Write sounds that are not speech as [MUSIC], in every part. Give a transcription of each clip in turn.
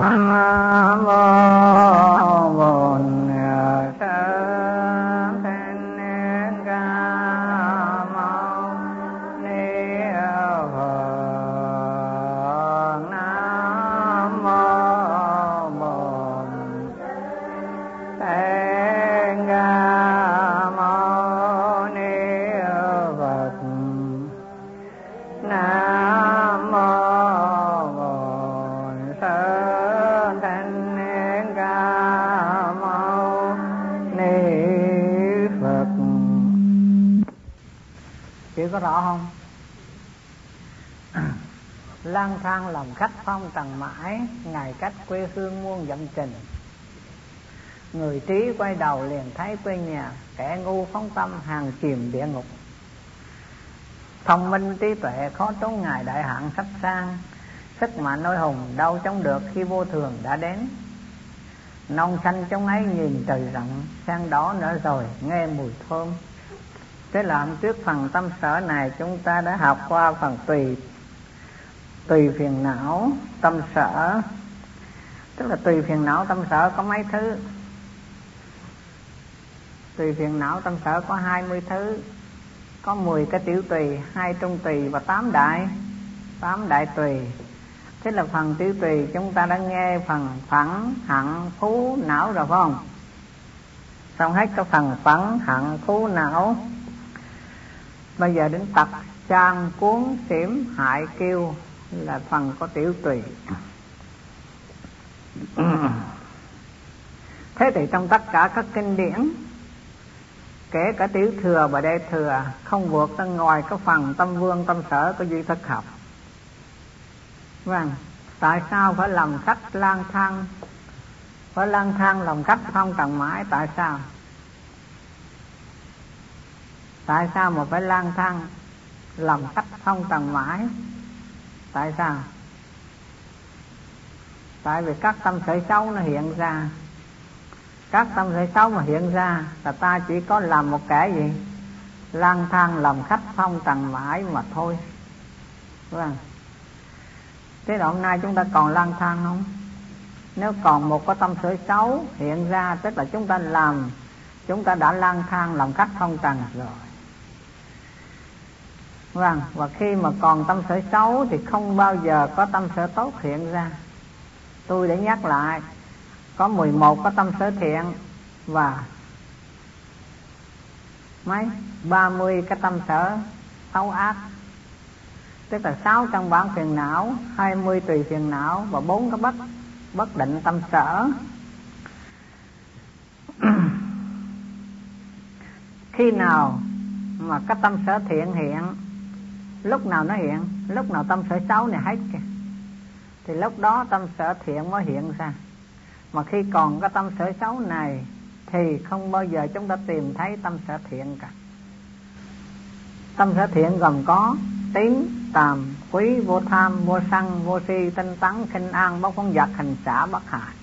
nam mãi, ngày cách quê hương muôn dặm trình. Người trí quay đầu liền thấy quê nhà, kẻ ngu phóng tâm hàng chìm địa ngục. Thông minh trí tuệ khó trốn ngài đại hạn sắp sang, sức mạnh nôi hùng đâu chống được khi vô thường đã đến. Non xanh trong ấy nhìn trời rộng, sang đó nữa rồi, nghe mùi thơm. Thế là trước phần tâm sở này chúng ta đã học qua phần tùy tùy phiền não tâm sở tức là tùy phiền não tâm sở có mấy thứ tùy phiền não tâm sở có hai mươi thứ có 10 cái tiểu tùy, hai trung tùy và tám đại, tám đại tùy. Thế là phần tiểu tùy chúng ta đã nghe phần phẳng, hẳn, phú, não rồi phải không? Xong hết cái phần phẳng, hẳn, phú, não. Bây giờ đến tập trang, cuốn, xỉm, hại, kêu là phần có tiểu tùy. Thế thì trong tất cả các kinh điển, kể cả tiểu thừa và đại thừa, không vượt ra ngoài cái phần tâm vương, tâm sở của duy thức học. Vâng tại sao phải làm khách lang thang? Phải lang thang lòng khách không cần mãi, tại sao? Tại sao mà phải lang thang lòng khách không cần mãi? Tại sao? Tại vì các tâm sở xấu nó hiện ra. Các tâm khởi xấu mà hiện ra là ta chỉ có làm một kẻ gì? Lang thang làm khách phong trần mãi mà thôi. Vâng thế là hôm nay chúng ta còn lang thang không? Nếu còn một cái tâm sở xấu hiện ra, tức là chúng ta làm, chúng ta đã lang thang làm khách phong trần rồi vâng và khi mà còn tâm sở xấu thì không bao giờ có tâm sở tốt hiện ra. Tôi để nhắc lại, có 11 có tâm sở thiện và mấy? 30 cái tâm sở xấu ác. Tức là sáu căn bản phiền não 20 tùy phiền não và bốn cái bất bất định tâm sở. [CLEARS THROAT] Khi nào mà cái tâm sở thiện hiện lúc nào nó hiện, lúc nào tâm sở xấu này hết kìa. Thì lúc đó tâm sở thiện mới hiện ra. Mà khi còn cái tâm sở xấu này, thì không bao giờ chúng ta tìm thấy tâm sở thiện cả. Tâm sở thiện gồm có tín, tàm, quý, vô tham, vô sân, vô si, tinh tấn, khinh an, bất phóng vật hành xả, bất hại.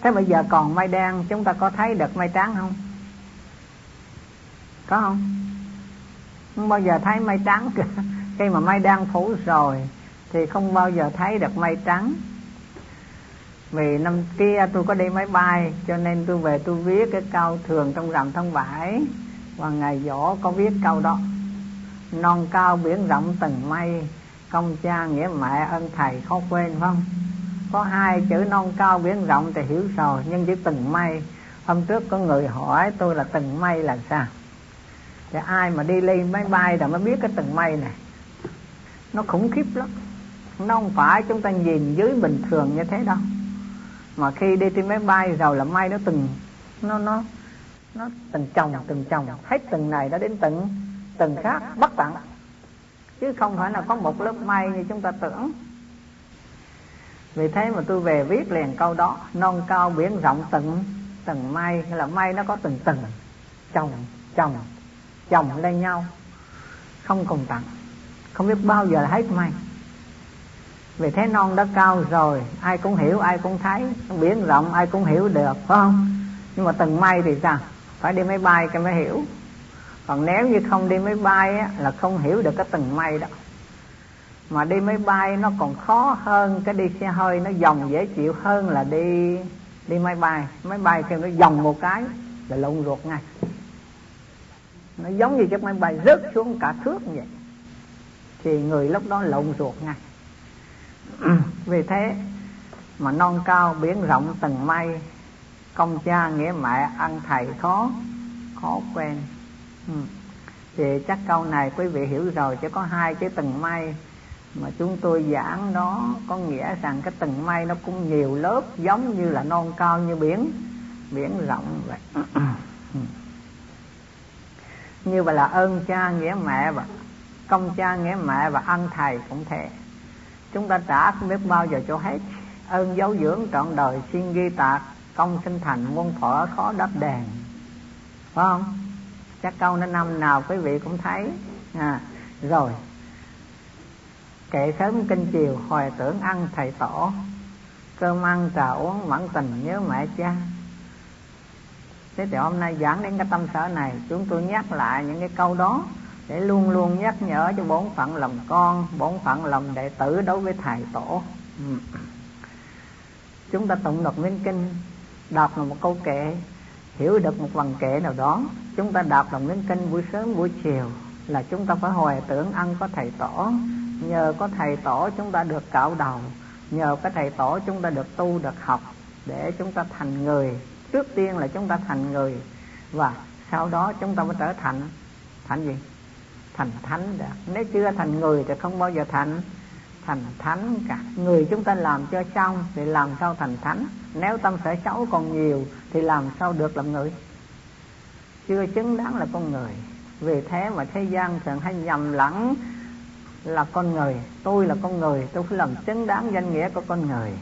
Thế bây giờ còn mây đen, chúng ta có thấy được mây trắng không? Có không? Không bao giờ thấy mây trắng. [LAUGHS] Khi mà mây đang phủ rồi thì không bao giờ thấy được mây trắng. Vì năm kia tôi có đi máy bay, cho nên tôi về tôi viết cái câu thường trong rằm tháng bảy. Và ngày dỗ có viết câu đó. Non cao biển rộng từng mây, công cha nghĩa mẹ ơn thầy khó quên, phải không? Có hai chữ non cao biển rộng thì hiểu rồi, nhưng chữ từng mây. Hôm trước có người hỏi tôi là từng mây là sao? Thì ai mà đi lên máy bay là mới biết cái tầng mây này. Nó khủng khiếp lắm. Nó không phải chúng ta nhìn dưới bình thường như thế đâu. Mà khi đi trên máy bay rồi là may nó từng, nó nó nó từng chồng từng chồng. Hết từng này nó đến từng từng khác, bất tận. Chứ không phải là có một lớp may như chúng ta tưởng. Vì thế mà tôi về viết liền câu đó, non cao biển rộng từng từng may là may nó có từng từng chồng chồng chồng lên nhau. Không cùng tận không biết bao giờ là hết may. Vì thế non đã cao rồi ai cũng hiểu ai cũng thấy. Biển rộng ai cũng hiểu được phải không? Nhưng mà từng may thì sao? Phải đi máy bay cái mới hiểu. Còn nếu như không đi máy bay á, là không hiểu được cái từng may đó. Mà đi máy bay nó còn khó hơn cái đi xe hơi nó dòng dễ chịu hơn là đi đi máy bay. Máy bay kêu nó dòng một cái là lộn ruột ngay nó giống như chiếc máy bay rớt xuống cả thước vậy. Thì người lúc đó lộn ruột ngay. [CLEARS THROAT] Vì thế mà non cao biển rộng tầng mây, công cha nghĩa mẹ ăn thầy khó khó quen. Ừ. thì chắc câu này quý vị hiểu rồi, chứ có hai cái tầng mây mà chúng tôi giảng đó, có nghĩa rằng cái tầng mây nó cũng nhiều lớp giống như là non cao như biển biển rộng vậy. [CLEARS THROAT] Ừ như vậy là ơn cha nghĩa mẹ và công cha nghĩa mẹ và ân thầy cũng thế. Chúng ta trả không biết bao giờ cho hết. Ơn giáo dưỡng trọn đời xin ghi tạc công sinh thành muôn thuở khó đắp đèn phải không? Chắc câu nó năm nào quý vị cũng thấy. À, rồi. Kệ sớm kinh chiều hồi tưởng ăn thầy tổ. Cơm ăn trà uống mẫn tình nhớ mẹ cha thế thì hôm nay giảng đến cái tâm sở này, chúng tôi nhắc lại những cái câu đó để luôn luôn nhắc nhở cho bổn phận lòng con, bổn phận lòng đệ tử đối với thầy tổ. Ừ. chúng ta tụng đọc nguyên kinh, đọc là một câu kệ, hiểu được một phần kệ nào đó, chúng ta đọc đọc nguyên kinh buổi sớm, buổi chiều là chúng ta phải hồi tưởng ăn có thầy tổ. Nhờ có thầy tổ chúng ta được cạo đầu, nhờ có thầy tổ chúng ta được tu, được học để chúng ta thành người trước tiên là chúng ta thành người, và sau đó chúng ta mới trở thành thành gì? Thành thánh được nếu chưa thành người thì không bao giờ thành thành thánh cả. Người chúng ta làm cho xong thì làm sao thành thánh? Nếu tâm sở xấu còn nhiều thì làm sao được làm người? Chưa chứng đáng là con người. Vì thế mà thế gian thường hay nhầm lẫn là con người. Tôi là con người, tôi phải làm chứng đáng danh nghĩa của con người.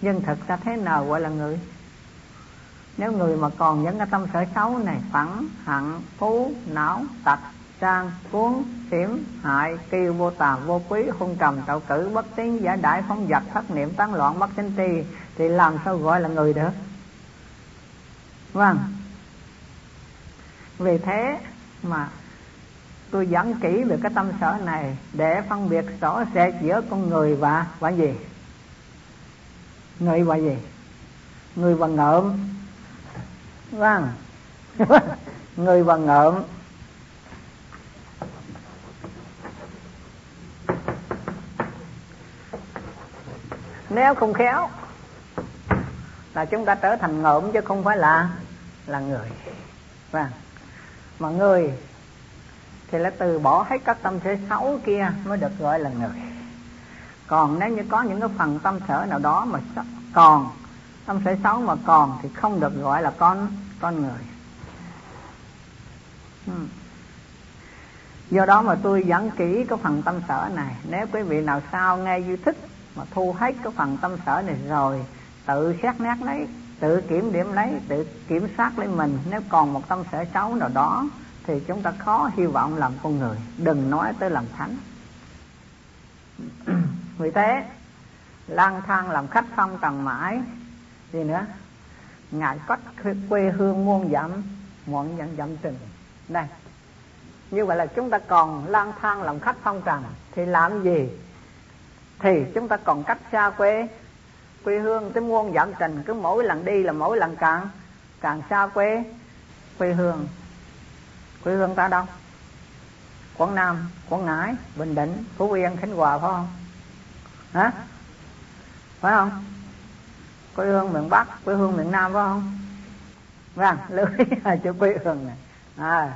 Nhưng thực ra thế nào gọi là người? Nếu người mà còn những cái tâm sở xấu này, phẳng, hận phú não, tật, trang, cuốn xiểm hại, kiêu, vô tà, vô quý, hung trầm, tạo cử, bất tín giả đại phóng vật thất niệm, tán loạn bất chính tri, thì làm sao gọi là người được? Vâng. Vì thế mà tôi dẫn kỹ về cái tâm sở này để phân biệt rõ rệt giữa con người và và gì? Người và gì? Người và ngợm vâng. [LAUGHS] Người và ngợm. Nếu không khéo, là chúng ta trở thành ngợm chứ không phải là là người. Vâng. Mà người thì là từ bỏ hết các tâm sở xấu kia mới được gọi là người. Còn nếu như có những cái phần tâm sở nào đó mà còn, tâm sở xấu mà còn thì không được gọi là con con người. Hmm. do đó mà tôi dẫn kỹ cái phần tâm sở này. Nếu quý vị nào sao nghe yêu thích mà thu hết cái phần tâm sở này rồi, tự xét nét lấy, tự kiểm điểm lấy, tự kiểm soát lấy mình, nếu còn một tâm sở xấu nào đó, thì chúng ta khó hy vọng làm con người. Đừng nói tới làm thánh. [CLEARS THROAT] Vì thế, lang thang làm khách phong trần mãi. Gì nữa? Ngài có quê hương muôn dặm, muộn dặm dặm tình. Đây như vậy là chúng ta còn lang thang làm khách phong trần thì làm gì? Thì chúng ta còn cách xa quê quê hương tới muôn dặm tình, cứ mỗi lần đi là mỗi lần càng càng xa quê quê hương. Quê hương ta đâu? Quảng nam, quảng ngãi, bình định, phú yên, khánh hòa, phải không? Hả? Phải không? Quê hương miền bắc quê hương miền nam phải không? Vâng [LAUGHS] lưu ý là chữ quê hương này. À,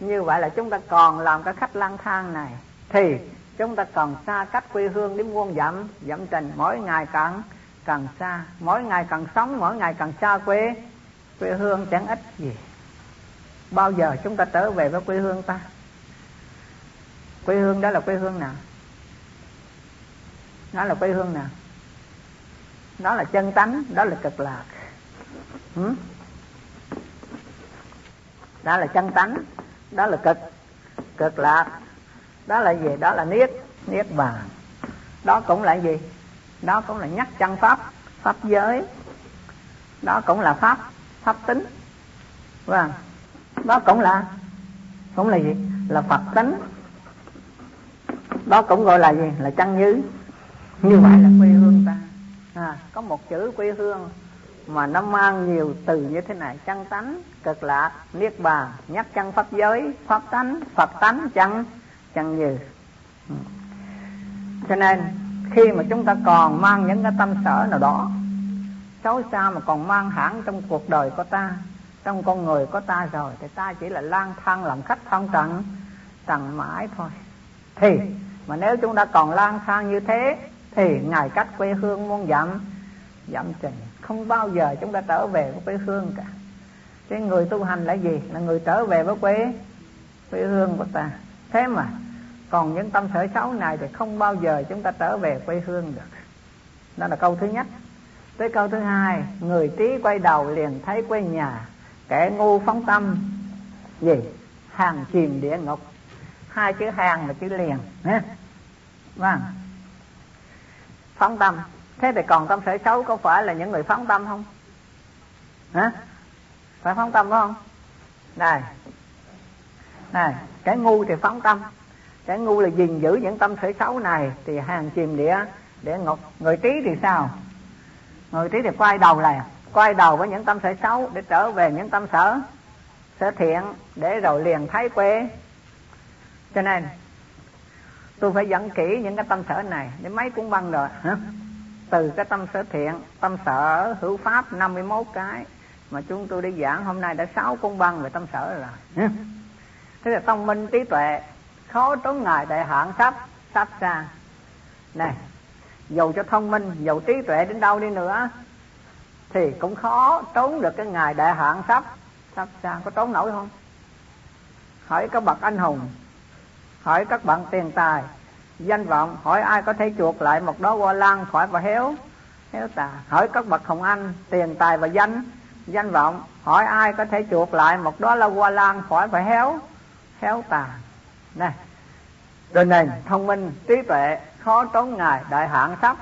như vậy là chúng ta còn làm cái khách lang thang này. Thì chúng ta còn xa cách quê hương đến muôn dặm dặm trình mỗi ngày càng càng xa. Mỗi ngày càng sống mỗi ngày càng xa quê. Quê hương chẳng ít gì. Bao giờ chúng ta trở về với quê hương ta? Quê hương đó là quê hương nào? Nó là quê hương nào? Đó là chân tánh đó là cực lạc. Đó là chân tánh đó là cực cực lạc. Đó là gì? Đó là niết niết bàn. Đó cũng là gì? Đó cũng là nhắc chân pháp pháp giới. Đó cũng là pháp pháp tính. Vâng đó cũng là cũng là gì? Là phật tính đó cũng gọi là gì? Là chân như, như vậy là quê hương ta à, có một chữ quê hương mà nó mang nhiều từ như thế này. Chân tánh cực lạc niết bàn nhắc chân pháp giới pháp tánh phật tánh chăng chăng như. Ừ. Cho nên khi mà chúng ta còn mang những cái tâm sở nào đó xấu xa mà còn mang hẳn trong cuộc đời của ta trong con người của ta rồi thì ta chỉ là lang thang làm khách thân trần trần mãi thôi. Thì mà nếu chúng ta còn lang thang như thế thì ngài cách quê hương muôn dặm dặm trình không bao giờ chúng ta trở về với quê hương cả. Cái người tu hành là gì? Là người trở về với quê quê hương của ta. Thế mà, còn những tâm sở xấu này thì không bao giờ chúng ta trở về quê hương được. Đó là câu thứ nhất. Tới câu thứ hai, người trí quay đầu liền thấy quê nhà, kẻ ngu phóng tâm. Gì? Hàng chìm địa ngục. Hai chữ hàng là chữ liền nhé vâng phóng tâm. Thế thì còn tâm sở xấu có phải là những người phóng tâm không? Hả? Phải phóng tâm phải không? Này. Này, cái ngu thì phóng tâm. Cái ngu là gìn giữ những tâm sở xấu này thì hàng chìm địa để ngục người trí thì sao? Người trí thì quay đầu lại. Quay đầu với những tâm sở xấu để trở về những tâm sở sở thiện để rồi liền thấy quê cho nên tôi phải dẫn kỹ những cái tâm sở này. Để mấy cũng băng rồi, hả? Từ cái tâm sở thiện, tâm sở hữu pháp 51 cái mà chúng tôi đi giảng. Hôm nay đã sáu cung băng về tâm sở rồi thế là thông minh, trí tuệ, khó trốn ngài đại hạn, sắp sắp ra. Này, dầu cho thông minh, dầu trí tuệ đến đâu đi nữa, thì cũng khó trốn được cái ngày đại hạn sắp sắp ra. Có trốn nổi không? Hỏi các bậc anh hùng hỏi các bạn tiền tài. Danh vọng, hỏi ai có thể chuộc lại một đó qua lan khỏi và héo? Héo tà, hỏi các bậc hồng anh, tiền tài và danh. Danh vọng, hỏi ai có thể chuộc lại một đó là qua lan khỏi và héo? Héo tà. Này rồi nền thông minh, trí tuệ, khó trốn ngài đại hạn sắp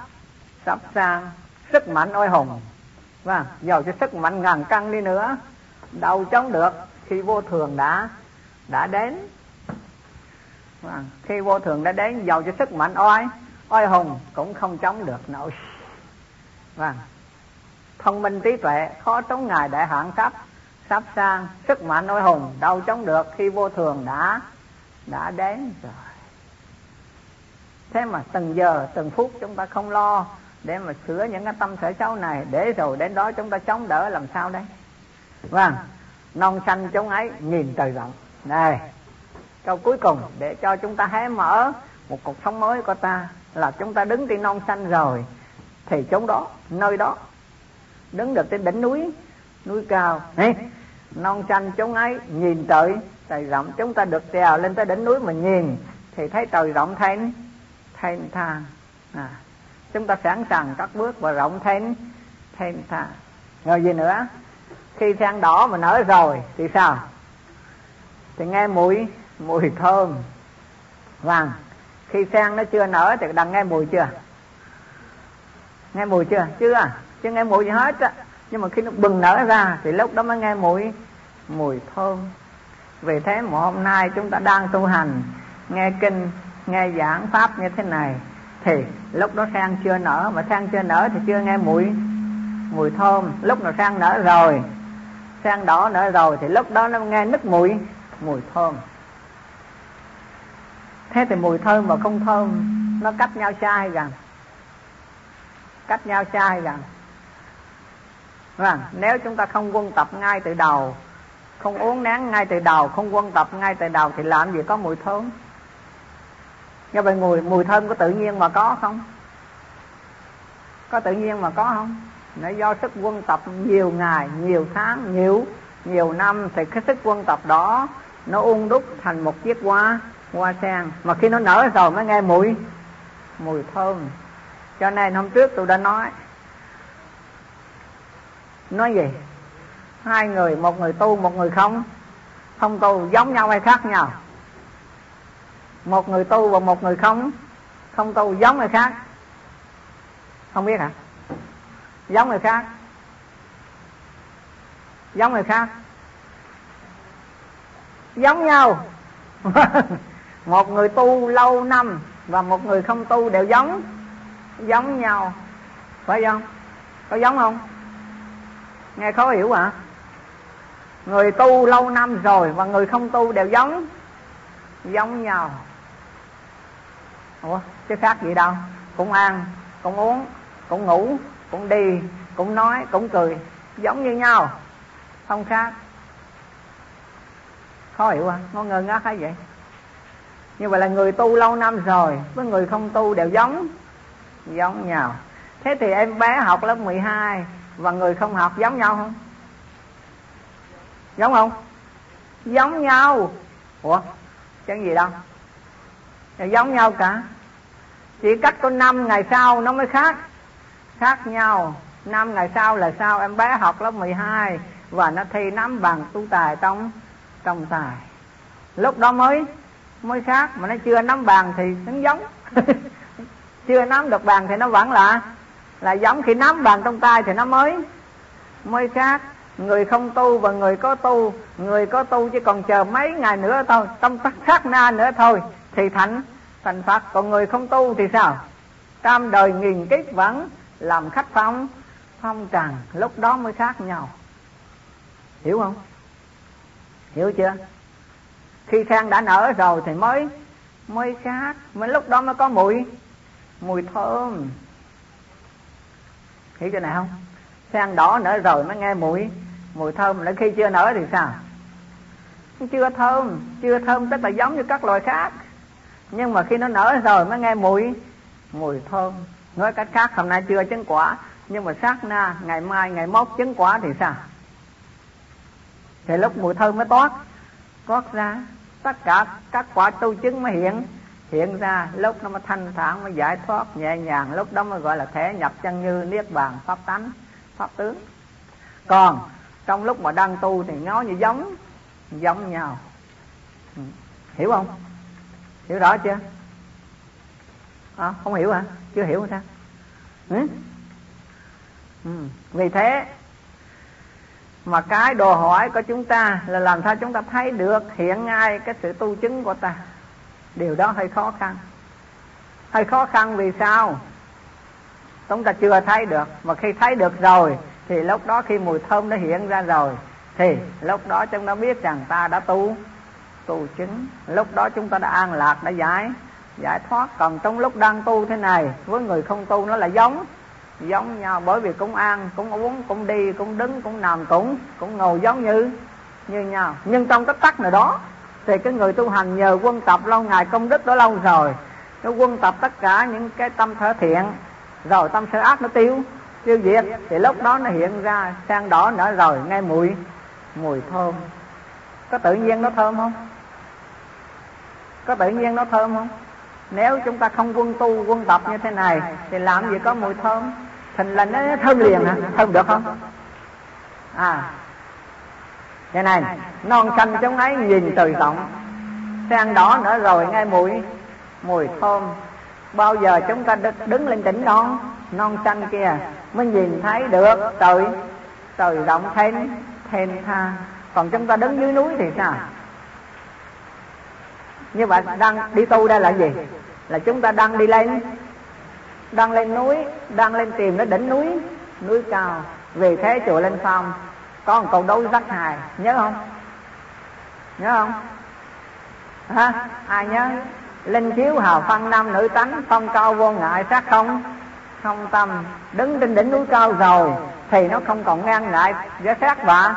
sắp sang, sức mạnh oai hùng. Và giàu cho sức mạnh ngàn cân đi nữa. Đâu chống được khi vô thường đã đã đến vâng. khi vô thường đã đến, giàu cho sức mạnh, oai oai hùng cũng không chống được nổi. Vâng thông minh trí tuệ, khó chống ngài đại hạn sắp sắp sang, sức mạnh oai hùng đâu chống được khi vô thường đã đã đến rồi. Thế mà từng giờ, từng phút chúng ta không lo để mà sửa những cái tâm sở xấu này, để rồi đến đó chúng ta chống đỡ làm sao đây? Vâng non xanh chúng ấy nhìn trời rộng. Này câu cuối cùng để cho chúng ta hé mở một cuộc sống mới của ta là chúng ta đứng trên non xanh rồi thì chỗ đó nơi đó đứng được trên đỉnh núi núi cao Ê, non xanh chúng ấy nhìn trời trời rộng chúng ta được trèo lên tới đỉnh núi mà nhìn thì thấy trời rộng thênh thanh thang. À, chúng ta sẵn sàng các bước và rộng thênh thanh thang. Rồi gì nữa? Khi sen đỏ mà nở rồi thì sao? Thì nghe mùi mùi thơm. Vàng khi sen nó chưa nở thì đằng nghe mùi chưa? Nghe mùi chưa? Chưa. Chưa nghe mùi gì hết á. Nhưng mà khi nó bừng nở ra thì lúc đó mới nghe mùi mùi thơm. Vì thế mà hôm nay chúng ta đang tu hành, nghe kinh, nghe giảng pháp như thế này, thì lúc đó sen chưa nở, mà sen chưa nở thì chưa nghe mùi mùi thơm. Lúc nào sen nở rồi, sen đỏ nở rồi thì lúc đó nó nghe nức mùi mùi thơm thế thì mùi thơm và không thơm, nó cách nhau xa hay gần cách nhau xa hay gần vâng nếu chúng ta không quân tập ngay từ đầu, không uống nén ngay từ đầu, không quân tập ngay từ đầu thì làm gì có mùi thơm? Như vậy mùi mùi thơm có tự nhiên mà có không? Có tự nhiên mà có không? Nó do sức quân tập nhiều ngày, nhiều tháng, nhiều nhiều năm thì cái sức quân tập đó nó ung đúc thành một chiếc hoa hoa sen. Mà khi nó nở rồi mới nghe mùi. Mùi thơm. Cho nên hôm trước tôi đã nói. Nói gì? Hai người, một người tu, một người không. Không tu giống nhau hay khác nhau? Một người tu và một người không. Không tu giống người khác? Không biết hả? Giống người khác? Giống người khác? Giống nhau. [LAUGHS] một người tu lâu năm và một người không tu đều giống giống nhau. Phải không? Có giống không? Nghe khó hiểu hả? Người tu lâu năm rồi và người không tu đều giống giống nhau. Ủa chứ khác gì đâu? Cũng ăn, cũng uống, cũng ngủ, cũng đi, cũng nói, cũng cười. Giống như nhau. Không khác. Khó hiểu à nó ngơ ngác hay vậy? Như vậy là người tu lâu năm rồi, với người không tu đều giống giống nhau. Thế thì em bé học lớp 12 và người không học giống nhau không? Giống không? Giống nhau. Ủa, chẳng gì đâu. Giống nhau cả. Chỉ cách có năm ngày sau nó mới khác khác nhau. Năm ngày sau là sao? Em bé học lớp 12 và nó thi nắm bằng tu tài trong trong tài. Lúc đó mới mới khác. Mà nó chưa nắm bàn thì nó giống. [LAUGHS] Chưa nắm được bàn thì nó vẫn là là giống. Khi nắm bàn trong tay thì nó mới mới khác. Người không tu và người có tu, người có tu chỉ còn chờ mấy ngày nữa thôi. Trong sát na nữa thôi thì thành thành phật. Còn người không tu thì sao? Tam đời nghìn kiếp vẫn làm khách phong phong trần lúc đó mới khác nhau. Hiểu không? Hiểu chưa? Khi sen đã nở rồi thì mới mới khác mới lúc đó mới có mùi mùi thơm. Hiểu chưa này không? Sen đỏ nở rồi mới nghe mùi mùi thơm. Nữa khi chưa nở thì sao? Chưa thơm chưa thơm tức là giống như các loài khác. Nhưng mà khi nó nở rồi mới nghe mùi mùi thơm. Nói cách khác, hôm nay chưa chứng quả, nhưng mà sát na, ngày mai, ngày mốt chứng quả thì sao? Thì lúc mùi thơm mới toát thoát ra tất cả các quả tu chứng mới hiện. Hiện ra lúc nó mới thanh thản mới giải thoát nhẹ nhàng. Lúc đó mới gọi là thể nhập chân như niết bàn pháp tánh pháp tướng. Còn trong lúc mà đang tu thì nó như giống giống nhau. Ừ. Hiểu không? Hiểu rõ chưa? À, không hiểu hả? Chưa hiểu sao? Ừ? Ừ. vì thế mà cái đồ hỏi của chúng ta là làm sao chúng ta thấy được hiện ngay cái sự tu chứng của ta? Điều đó hơi khó khăn. Hơi khó khăn vì sao? Chúng ta chưa thấy được. Mà khi thấy được rồi, thì lúc đó khi mùi thơm nó hiện ra rồi, thì lúc đó chúng ta biết rằng ta đã tu tu chứng. Lúc đó chúng ta đã an lạc, đã giải giải thoát. Còn trong lúc đang tu thế này, với người không tu nó là giống giống nhau, bởi vì cũng ăn, cũng uống, cũng đi, cũng đứng, cũng nằm, cũng cũng ngồi giống như như nhau. Nhưng trong cái tắc này đó, thì cái người tu hành nhờ quân tập lâu ngày công đức đó lâu rồi, nó quân tập tất cả những cái tâm sở thiện, rồi tâm sở ác nó tiêu tiêu diệt. Thì lúc đó nó hiện ra sang đỏ nở rồi, ngay mùi mùi thơm. Có tự nhiên nó thơm không? Có tự nhiên nó thơm không? Nếu chúng ta không quân tu, quân tập như thế này, thì làm gì có mùi thơm? Thành là nó thân liền hả? Thân được không? À. Cái này, non xanh chúng ấy nhìn từ rộng. Sang đỏ nữa rồi ngay mùi mùi thơm. Bao giờ chúng ta đứng lên đỉnh non non xanh kia, mới nhìn thấy được trời trời rộng thêm thêm tha. Còn chúng ta đứng dưới núi thì sao? Như vậy, đang đi tu đây là gì? Là chúng ta đang đi lên đang lên núi, đang lên tìm nó đỉnh núi. Núi cao vì thế chùa lên phong. Có một câu đấu rất hài, nhớ không? Nhớ không? Ha ai nhớ? Linh chiếu hào phân nam nữ tánh, phong cao vô ngại, sát không? Không tâm. Đứng trên đỉnh núi cao rồi, thì nó không còn ngang ngại với sát và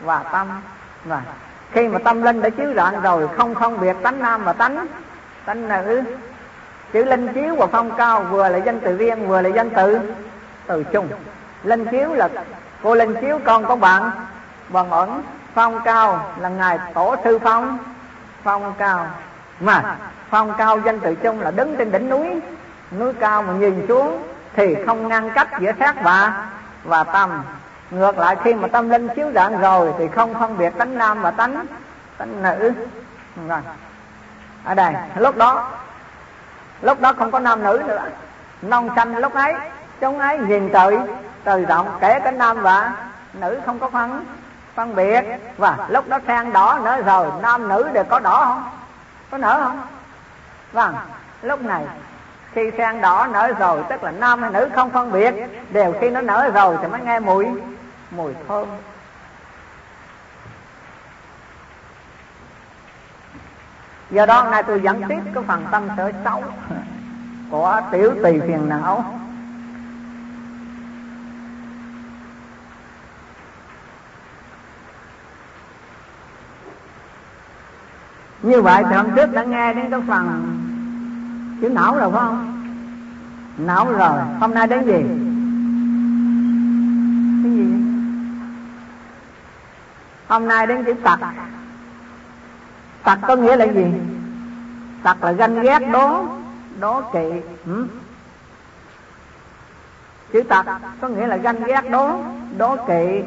và tâm. Và khi mà tâm linh đã chiếu rạng rồi, không không biệt tánh nam và tánh. Tánh nữ chữ linh chiếu và phong cao vừa là danh từ riêng, vừa là danh từ từ chung. Linh chiếu là cô linh chiếu con có bạn. Bằng ẩn phong cao là ngài tổ sư phong. Phong cao. Mà phong cao danh từ chung là đứng trên đỉnh núi. Núi cao mà nhìn xuống thì không ngăn cách giữa xác và và tâm. Ngược lại khi mà tâm linh chiếu rạng rồi thì không phân biệt tánh nam và tánh tánh nữ. Rồi. Ở đây, lúc đó lúc đó không có nam nữ nữa. Non xanh lúc ấy chúng ấy nhìn trời từ rộng, kể cả nam và nữ không có phân phân biệt. Và lúc đó sang đỏ nữa rồi nam nữ đều có đỏ không? Có nở không? Vâng lúc này, khi sen đỏ nở rồi tức là nam hay nữ không phân biệt, đều khi nó nở rồi thì mới nghe mùi mùi thơm. Do đó hôm nay tôi dẫn tiếp cái phần tâm sở xấu của tiểu tỳ phiền não. Như vậy thì hôm trước đã nghe đến cái phần chữ não rồi phải không? Não rồi. Hôm nay đến gì? Cái gì? Hôm nay đến chữ tật tật có nghĩa là gì? Tật là ganh ghét, đố đố kỵ ừ? chữ tật có nghĩa là ganh ghét, đố đố kỵ.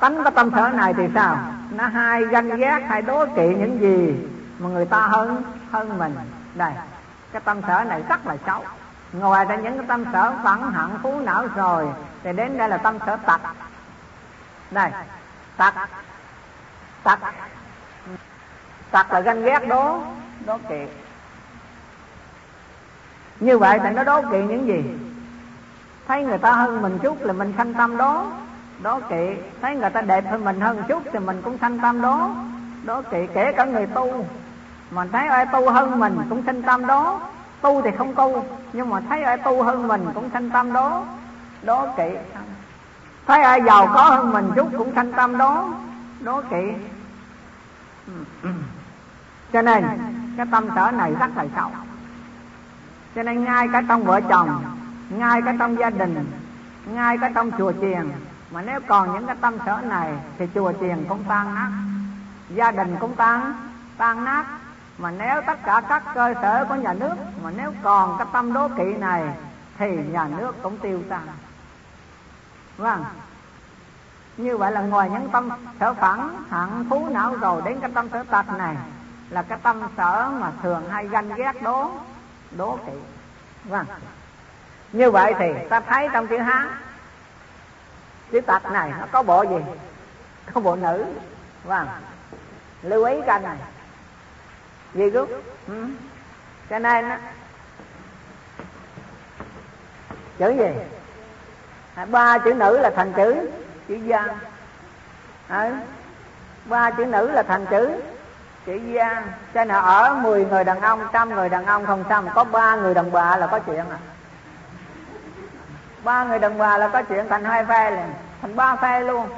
Tánh có tâm sở này thì sao? Nó hai ganh ghét, hay đố kỵ những gì mà người ta hơn hơn mình. Đây, cái tâm sở này rất là xấu. Ngoài ra những cái tâm sở phẫn hận phú não rồi, thì đến đây là tâm sở tật đây tật tật tật là ganh ghét đố đố kỵ như vậy thì nó đố kỵ những gì? Thấy người ta hơn mình chút là mình sanh tâm đó đố kỵ thấy người ta đẹp hơn mình hơn chút thì mình cũng sanh tâm đó đố kỵ kể cả người tu, mà thấy ai tu hơn mình cũng sanh tâm đó. Tu thì không tu, nhưng mà thấy ai tu hơn mình cũng sanh tâm đó đố kỵ thấy ai giàu có hơn mình chút cũng sanh tâm đó đố kỵ cho nên, cái tâm sở này rất là xấu cho nên ngay cả trong vợ chồng, ngay cả trong gia đình, ngay cả trong chùa chiền, mà nếu còn những cái tâm sở này thì chùa chiền cũng tan nát, gia đình cũng tan tan nát. Mà nếu tất cả các cơ sở của nhà nước, mà nếu còn cái tâm đố kỵ này thì nhà nước cũng tiêu tan. Vâng. Như vậy là ngoài những tâm sở phẳng, hạng thú não rồi đến cái tâm sở tật này là cái tâm sở mà thường hay ganh ghét đố đố kỵ. Vâng. Như vậy thì ta thấy trong chữ hán chữ tật này nó có bộ gì? Có bộ nữ. Vâng. Lưu ý cái này. Gì cứ ừ. cho nên đó, chữ gì? À, ba chữ nữ là thành chữ chữ gian ừ. ba chữ nữ là thành chữ chị gian cho nên ở 10 người đàn ông trăm người đàn ông không sao có ba người đàn bà là có chuyện à. Ba người đàn bà là có chuyện thành hai phe liền thành ba phe luôn.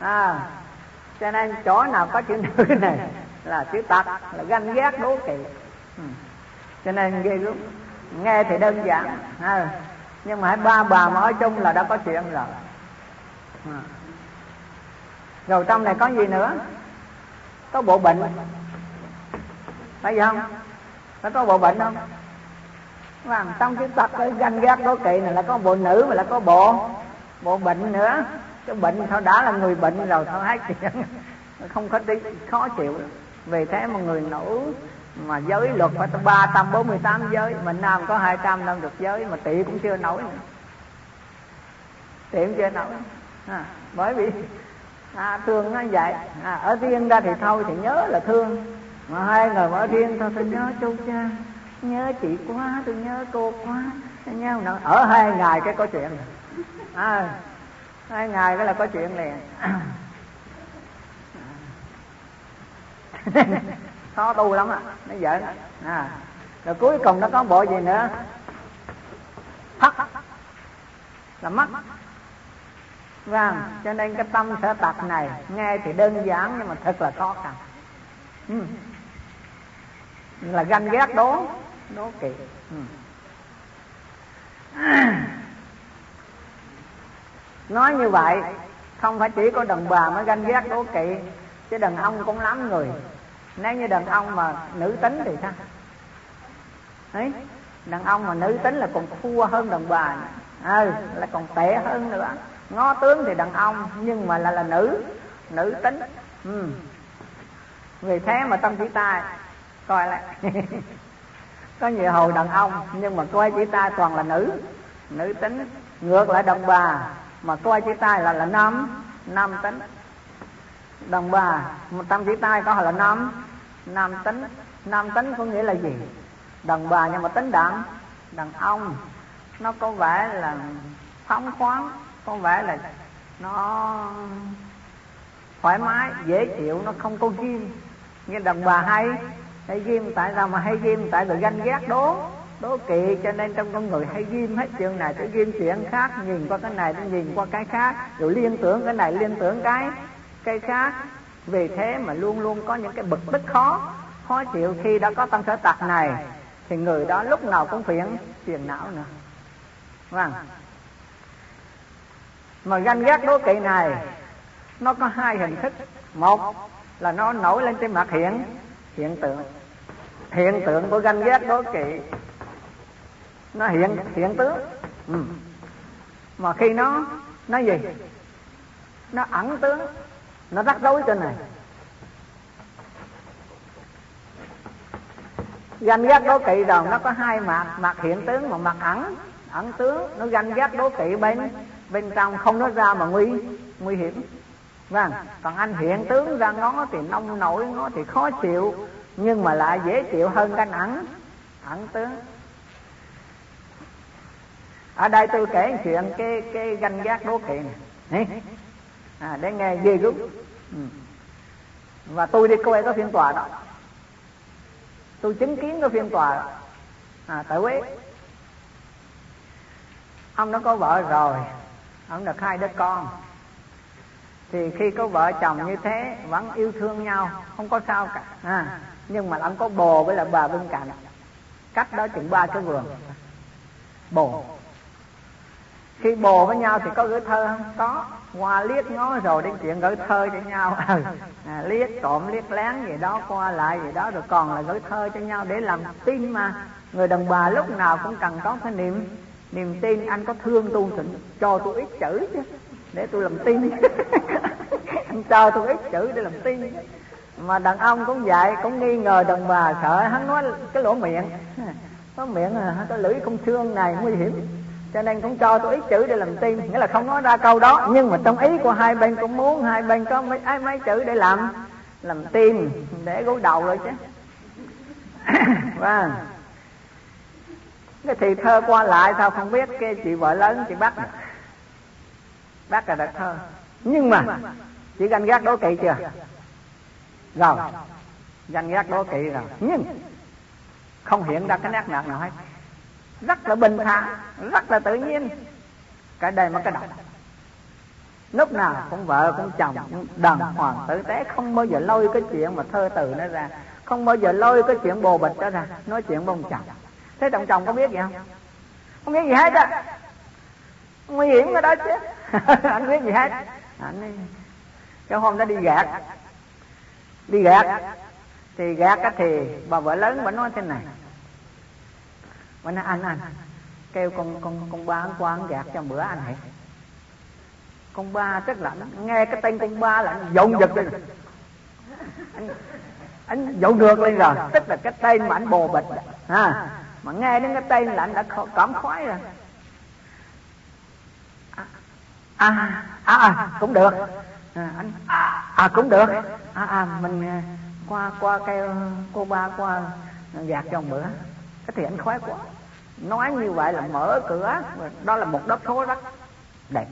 À cho nên chỗ nào có chữ nữ [LAUGHS] này là chữ tật là ganh ghét đố kỵ. Ừ. cho nên ghê lúc nghe thì đơn giản à, nhưng mà hai ba bà mà ở chung là đã có chuyện rồi. À. rồi trong này có gì nữa? Có bộ bệnh phải không? Nó có bộ bệnh không? Làm trong cái tập cái ganh ghét đố kỵ này là có bộ nữ mà là có bộ bộ bệnh nữa. Cái bệnh thôi đã là người bệnh rồi thôi hết chuyện. Không có tí khó chịu. Vì thế mà người nữ mà giới luật phải ba trăm bốn mươi tám giới mình nam có hai trăm năm được giới mà tỷ cũng chưa nổi. Nữa tỷ cũng chưa nổi. À, bởi vì à, thương nó vậy. À, ở riêng ra thì thôi thì nhớ là thương mà hai người mở ở riêng thôi tôi nhớ chú cha nhớ chị quá tôi nhớ cô quá. Tôi nhớ nó ở hai ngày cái có chuyện. À, hai ngày cái là có chuyện liền. [LAUGHS] Khó tu lắm à nó giỡn. À rồi cuối cùng nó có bộ gì nữa? Thắt. Là mắt. Vâng cho nên cái tâm sở tật này nghe thì đơn giản nhưng mà thật là khó khăn. Ừ là ganh ghét đố. Đố kỵ ừ. nói như vậy, không phải chỉ có đàn bà mới ganh ghét đố kỵ chứ đàn ông cũng lắm người. Nếu như đàn ông mà nữ tính thì sao? Ấy, đàn ông mà nữ tính là còn thua hơn đàn bà ừ là còn tệ hơn nữa. Ngó tướng thì đàn ông, nhưng mà là là nữ nữ tính. Ừ. vì thế mà tâm chỉ tai coi lại. [LAUGHS] Có nhiều hầu đàn ông, nhưng mà coi chỉ ta toàn là nữ. Nữ tính, ngược lại đàn bà, mà coi chỉ ta là là nam nam tính. Đàn bà một tâm chỉ tay có là nam nam tính. Nam tính có nghĩa là gì? Đàn bà nhưng mà tính đàn đàn ông, nó có vẻ là phóng khoáng, có vẻ là nó thoải mái, dễ chịu, nó không có ghim như đàn bà hay hay ghim, tại sao mà hay ghim? Tại vì ganh ghét đố đố kỵ, cho nên trong con người hay ghim hết chuyện này tới ghim chuyện khác, nhìn qua cái này tới nhìn qua cái khác. Rồi liên tưởng cái này, liên tưởng cái cái khác. Vì thế mà luôn luôn có những cái bực bức khó khó chịu khi đã có tâm sở tật này. Thì người đó lúc nào cũng phiền phiền não nữa. Vâng. Mà ganh ghét đố kỵ này, nó có hai hình thức. Một là nó nổi lên trên mặt hiện hiện tượng hiện tượng của ganh ghét đố kỵ. Nó hiện hiện tướng. Ừ. mà khi nó nó gì? Nó ẩn tướng. Nó rắc rối trên này. Ganh ghét đố kỵ rồi nó có hai mặt. Mặt hiện tướng mà mặt ẩn. Ẩn tướng. Nó ganh ghét đố kỵ bên bên trong. Không nó ra mà nguy nguy hiểm. Vâng. Còn anh hiện tướng ra ngó thì nông nổi, ngó thì khó chịu nhưng mà lại dễ chịu hơn cái ẩn ẩn tướng. Ở đây tôi kể chuyện cái cái ganh ghét đố kỵ này à, để nghe ghê gớm. Ừ. và tôi đi coi cái phiên tòa đó. Tôi chứng kiến cái phiên tòa à, tại Huế. Ông nó có vợ rồi. Ông được hai đứa con. Thì khi có vợ chồng như thế vẫn yêu thương nhau. Không có sao cả. À, nhưng mà ông có bồ với là bà bên cạnh. Cách đó chừng ba cái vườn. Bồ. Khi bồ với nhau thì có gửi thơ không? Có. Qua liếc ngó rồi đến chuyện gửi thơ cho nhau. [LAUGHS] Ừ. À, liếc trộm liếc lén gì đó qua lại gì đó rồi còn là gửi thơ cho nhau để làm tin mà. Người đàn bà lúc nào cũng cần có cái niềm niềm tin anh có thương tu thì cho tôi ít chữ chứ để tôi làm tin. [LAUGHS] Anh cho tôi ít chữ để làm tin mà đàn ông cũng vậy cũng nghi ngờ đàn bà sợ hắn nói cái lỗ miệng. [LAUGHS] Có miệng à, cái lưỡi không xương này nguy hiểm. Cho nên cũng cho tôi ít chữ để làm tim, nghĩa là không nói ra câu đó nhưng mà trong ý của hai bên cũng muốn hai bên có mấy ai mấy chữ để làm làm tim để gối đầu rồi chứ. [COUGHS] Vâng. Cái thì thơ qua lại sao không biết cái chị vợ lớn chị bắt bác là đặt thơ. Nhưng mà chỉ ganh ghét đố kỵ chưa? Rồi. Danh ghét đố kỵ rồi. Nhưng, không hiện ra cái nét nạc nào hết. Rất là bình thản, rất là tự nhiên. Cái đây mà cái đầu lúc nào cũng vợ, cũng chồng đàng hoàng tử tế, không bao giờ lôi cái chuyện mà thơ từ nó ra. Không bao giờ lôi cái chuyện bồ bịch đó ra, nói chuyện bông chồng. Thế chồng chồng có biết gì không? Không biết gì hết á. Nguy hiểm cái đó chứ. [LAUGHS] Anh biết gì hết. Anh cái hôm đó đi gạt đi gạt. Thì gạt cái thì bà vợ lớn bà nói thế này. Bà nói anh anh kêu con con con ba ăn qua gạt cho bữa anh hãy con ba tức là nghe cái tên con ba là anh dồn giật lên. Anh anh dồn ngược lên rồi. Tức là cái tên mà anh bồ bịch. Ha. Mà nghe đến cái tên là anh đã cảm khoái rồi. À à, à, à cũng được à, anh. À, à cũng được. À, à mình à, qua qua cây cô ba qua gạt cho một bữa. Cái thì anh khoái quá. Nói như vậy là mở cửa. Đó là một đốc số rất đẹp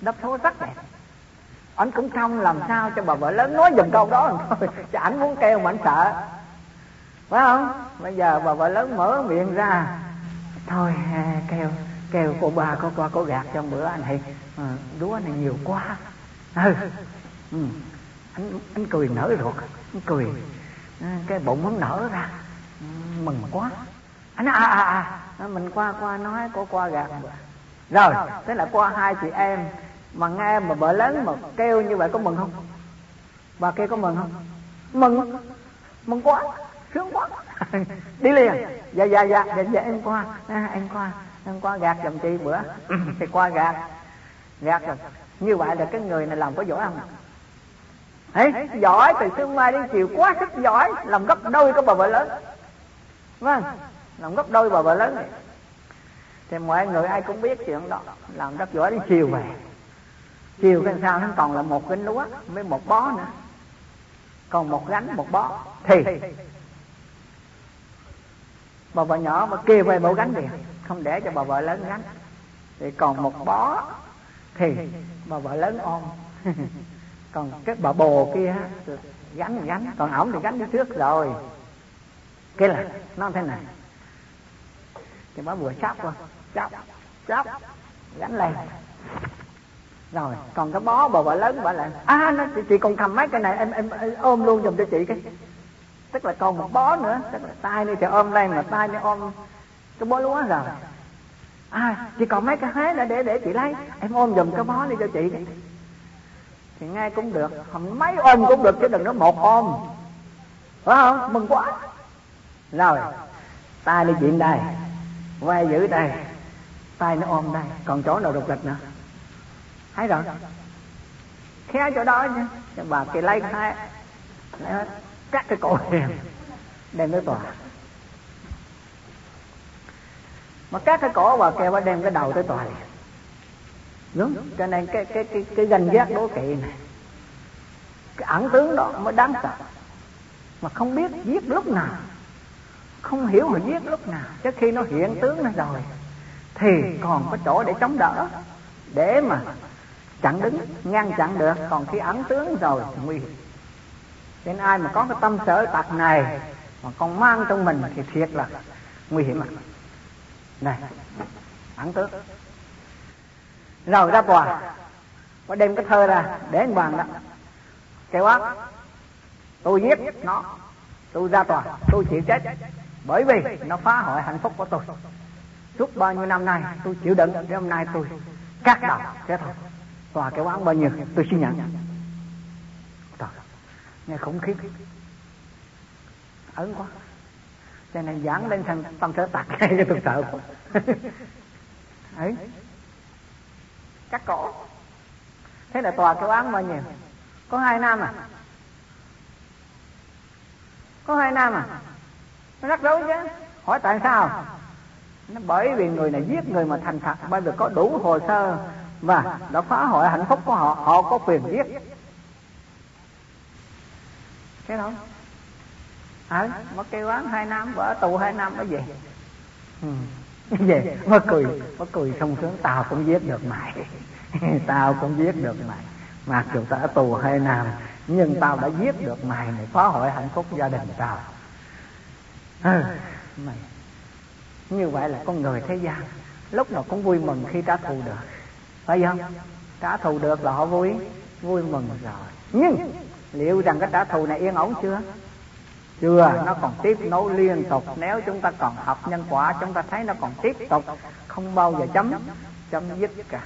đốc số rất đẹp anh cũng không làm sao cho bà vợ lớn nói dùm câu đó thôi. [LAUGHS] Chứ ảnh muốn kêu mà anh sợ. Phải không? Bây giờ bà vợ lớn mở miệng ra. Thôi à, kêu kêu cô ba cô qua cô gạt cho bữa. Anh hay à, lúa này nhiều quá ừ. ừ. anh anh cười nở ruột anh cười. À, cái bụng muốn nở ra. Ừ, mừng quá. Anh à à à, à mình qua qua nói cô qua gạt. Rồi thế là qua hai chị em mà nghe mà vợ lớn mà kêu như vậy có mừng không? Bà kêu có mừng không? Mừng. Mừng quá. Sướng quá. [LAUGHS] Đi liền. Dạ dạ dạ. Dạ, dạ em qua. À, em qua. Em qua gạt dùm chị bữa. Thì qua gạt. Gạt rồi như vậy là cái người này làm có giỏi không Đấy, giỏi từ sương mai đến chiều quá sức giỏi làm gấp đôi cái bà vợ lớn. Vâng làm gấp đôi bà vợ lớn này. Thì mọi người ai cũng biết chuyện đó làm rất giỏi đến chiều về. Chiều cái sao nó còn là một gánh lúa với một bó nữa. Còn một gánh một bó. Thì bà vợ nhỏ mà kêu về bộ gánh điện không để cho bà vợ lớn gánh. Thì còn một bó. Thì bà vợ lớn ôm. [LAUGHS] Còn cái bà bồ kia gánh gánh. Còn ổng thì gánh đi trước rồi. Cái là nó thế này. Thì bà vừa chắp qua. Chắp chắp. Gánh lên. Rồi còn cái bó bà vợ lớn bà lại à nó chị, chị còn cầm mấy cái này em, em em ôm luôn giùm cho chị cái. Tức là còn một bó nữa. Tức là tay đi thì ôm lên mà tay đi ôm cái bó lúa rồi à chị còn mấy cái hế nữa, để để chị lấy. Em ôm giùm cái bó đi cho chị. Thì nghe cũng được không mấy ôm cũng được, chứ đừng nói một ôm. Phải không? Mừng quá. Rồi tay đi chuyện đây. Quay giữ đây. Tay nó ôm đây. Còn chỗ nào đục lịch nữa? Thấy rồi. Khe chỗ đó chứ bà kia lấy hai lấy hết. Cắt cái cổ em. Đem tới tòa. Mà các cái cỏ bà kêu bà đem cái đầu tới tòa. Liền đúng. Cho nên cái cái cái cái ganh ghét đố kỵ này, cái ẩn tướng đó mới đáng sợ. Mà không biết giết lúc nào. Không hiểu mà giết lúc nào. Chứ khi nó hiện tướng ra rồi, thì còn có chỗ để chống đỡ. Để mà chặn đứng, ngăn chặn được. Còn khi ẩn tướng rồi nguy hiểm. Nên ai mà có cái tâm sở tật này, mà còn mang trong mình thì thiệt là nguy hiểm. mà này ẩn tước rồi ra tòa có đem cái thơ ra để anh bàn đó. Kêu ác tôi giết nó. Tôi ra tòa tôi chịu chết. Bởi vì nó phá hoại hạnh phúc của tôi. Suốt bao nhiêu năm nay tôi chịu đựng. Đến hôm nay tôi cắt đầu thế thôi. Tòa kêu án bao nhiêu tôi xin nhận. Trời, nghe khủng khiếp. Ấn quá cho nên giảng lên thành tâm sở tạc. [LAUGHS] Cho tôi sợ. [LAUGHS] Ấy. Cắt cổ. Thế là tòa kêu án bao nhiêu có hai năm à? Có hai năm à? Nó rắc rối chứ. Hỏi tại sao? Nó bởi vì người này giết người mà thành thật. Bởi vì có đủ hồ sơ và đã phá hoại hạnh phúc của họ. Họ có quyền giết. Thế đâu hả? Mà kêu án hai năm vợ tù hai năm mới về. Ừ. về mới cười mới cười sung sướng. Tao cũng giết được mày. [LAUGHS] Tao cũng giết được mày. Mặc dù tao ở tù hai năm nhưng tao đã giết được mày này. Phá hội hạnh phúc gia đình tao. Ừ, mày. Như vậy là con người thế gian lúc nào cũng vui mừng khi trả thù được. Phải không? Trả thù được là họ vui. Vui mừng rồi. Nhưng liệu rằng cái trả thù này yên ổn chưa? Chưa, nó còn tiếp nối liên tục. Nếu chúng ta còn học nhân quả, chúng ta thấy nó còn tiếp tục. Không bao giờ chấm chấm dứt cả.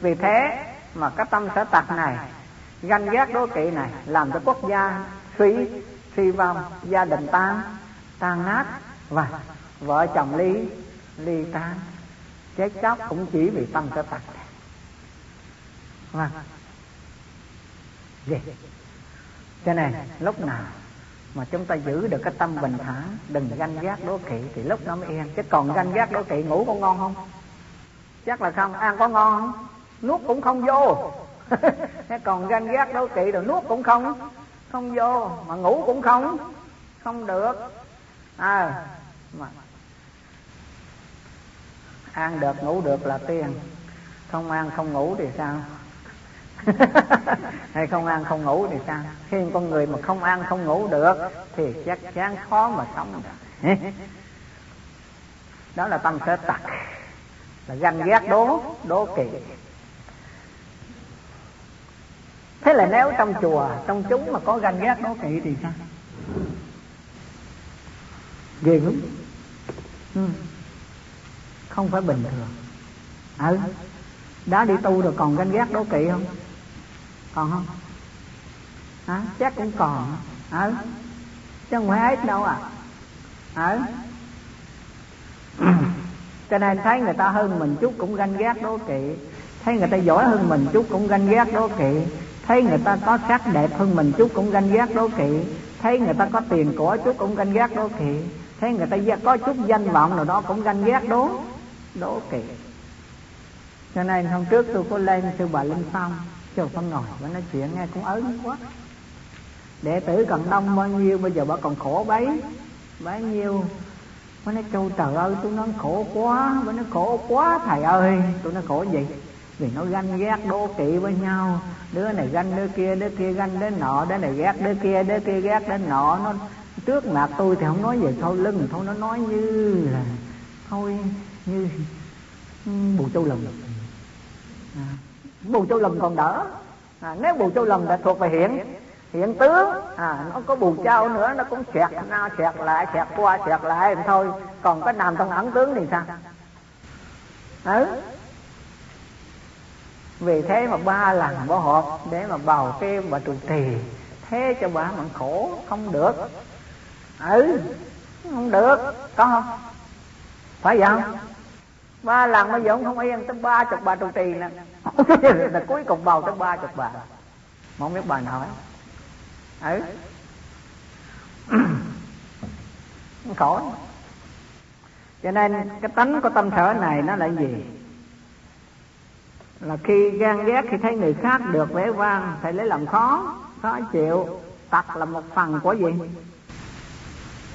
Vì thế mà cái tâm sở tật này, ganh ghét đố kỵ này, làm cho quốc gia suy suy vong, gia đình tan tan nát và vợ chồng ly ly tan. Chết chóc cũng chỉ vì tâm sở tật này. Vâng. Gì cho nên, lúc nào mà chúng ta giữ được cái tâm bình thản, đừng ganh ghét đố kỵ thì lúc nó mới yên. Chứ còn ganh ghét đố kỵ ngủ có ngon không? Chắc là không. Ăn có ngon không? Nuốt cũng không vô. [LAUGHS] Thế còn ganh ghét đố kỵ rồi nuốt cũng không không vô. Mà ngủ cũng không không được. À mà ăn được, ngủ được là tiền. Không ăn, không ngủ thì sao? [LAUGHS] hay không ăn không ngủ thì sao? Khi con người mà không ăn không ngủ được thì chắc chắn khó mà sống. Được đó là tâm sở tật. Là ganh ghét, đố đố kỵ. Thế là nếu trong chùa, trong chúng mà có ganh ghét, đố kỵ thì sao? Ghê gớm. Ừ. không phải bình thường. Ừ. Đã đi tu rồi còn ganh ghét, đố kỵ không? Còn không? À, chắc cũng còn. Ừ chứ không phải ít đâu à. Ừ cho nên thấy người ta hơn mình chút cũng ganh ghét đố kỵ. Thấy người ta giỏi hơn mình chút cũng ganh ghét đố kỵ. Thấy người ta có sắc đẹp hơn mình chút cũng ganh ghét đố kỵ. Thấy người ta có tiền của chút cũng ganh ghét đố kỵ. Thấy người ta có chút danh vọng nào đó cũng ganh ghét đố đố kỵ. Cho nên hôm trước tôi có lên sư bà linh phong cho con ngồi và nói chuyện nghe cũng ớn quá. Đệ tử cần đông bao nhiêu bây giờ bà còn khổ bấy. Bấy nhiêu. Mới nói châu trời ơi tôi nói khổ quá Mới nói khổ quá thầy ơi. Tôi nói khổ gì? Vì nó ganh ghét đố kỵ với nhau. Đứa này ganh đứa kia Đứa kia ganh đứa nọ Đứa này ghét đứa kia Đứa kia ghét đứa nọ. Nó trước mặt tôi thì không nói về sau lưng Thôi nó nói như là Thôi như Bù châu lồng. à, Bù châu lùm còn đỡ. À, Nếu bù châu lùm đã thuộc về hiện hiện tướng à nó có bù châu nữa nó cũng xẹt nó xẹt lại xẹt qua xẹt lại thôi. Còn có nằm trong ẩn tướng thì sao? Ừ. Vì thế mà ba lần bỏ hộp để mà bào kêu bà trụ trì. Thế cho bà mặn khổ không được. Ừ không được. Có không? Phải vậy không? Ba lần bây giờ ông không yên tới ba chục bà trụ trì nè. [LAUGHS] là cuối cùng bầu tới ba chục bà. Không biết bà nói ấy, khổ. Cho nên cái tánh của tâm sở này nó là gì? Là khi gan ghét khi thấy người khác được vẻ vang thì lấy làm khó khó chịu tặc là một phần của gì?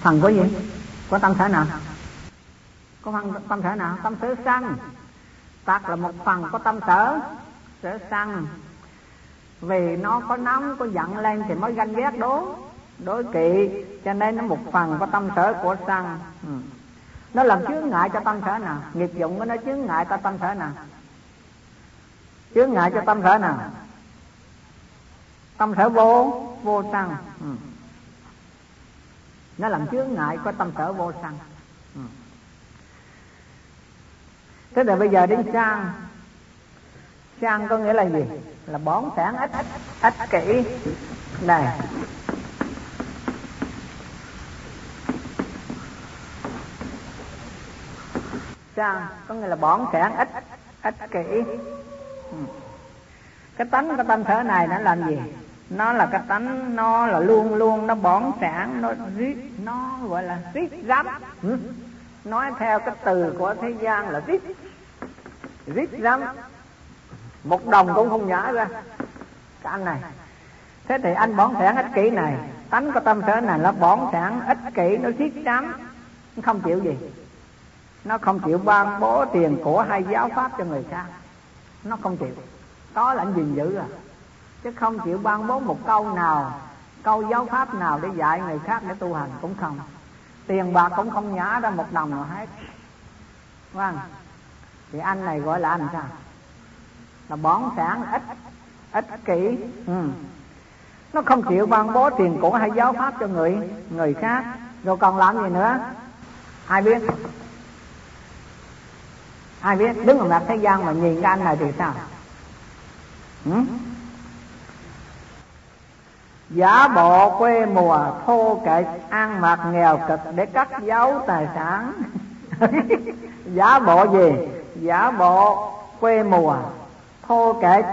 Phần của gì? Của tâm sở nào? Có phần tâm sở nào? Tâm sở sân tặc là một phần có tâm sở. Sở sân vì nó có nóng, có giận lên thì mới ganh ghét đố đối kỵ. Cho nên nó một phần có tâm sở của sân ừ. nó làm chướng ngại cho tâm sở nào nghiệp dụng của nó chướng ngại cho tâm sở nào chướng ngại cho tâm sở nào tâm sở vô vô sân ừ. nó làm chướng ngại có tâm sở vô sân ừ thế là bây giờ đến sang. Sang có nghĩa là gì? Là bón sản ích ích kỷ. Này. Sang có nghĩa là bón sản ích ích kỷ. Ừ. Cái tánh cái tâm sở này nó làm gì? Nó là cái tánh, nó là luôn luôn, nó bón sản, nó rít, nó gọi là rít rắm ừ. nói theo cái từ của thế gian là rít rít lắm một đồng cũng không nhả ra. Cái anh này. Thế thì anh bón sản ích kỷ này. Tánh của tâm sở này nó bón sản ích kỷ, nó siết chám nó không chịu gì. Nó không chịu ban bố tiền của hay giáo pháp cho người khác. Nó không chịu. Có là anh gìn giữ à. Chứ không chịu ban bố một câu nào, câu giáo pháp nào để dạy người khác để tu hành cũng không. Tiền bạc cũng không nhả ra một đồng nào hết. Vâng thì anh này gọi là anh sao? Là bón sản ích ích kỷ ừ. nó không chịu ban bố tiền cũ hay giáo pháp cho người người khác. Rồi còn làm gì nữa? Ai biết? Ai biết? Đứng ở mặt thế gian mà nhìn cái anh này thì sao? Ừ? giả bộ quê mùa thô kệch, ăn mặc nghèo cực để cắt giấu tài sản. [LAUGHS] Giả bộ gì? Giả bộ quê mùa thô kệch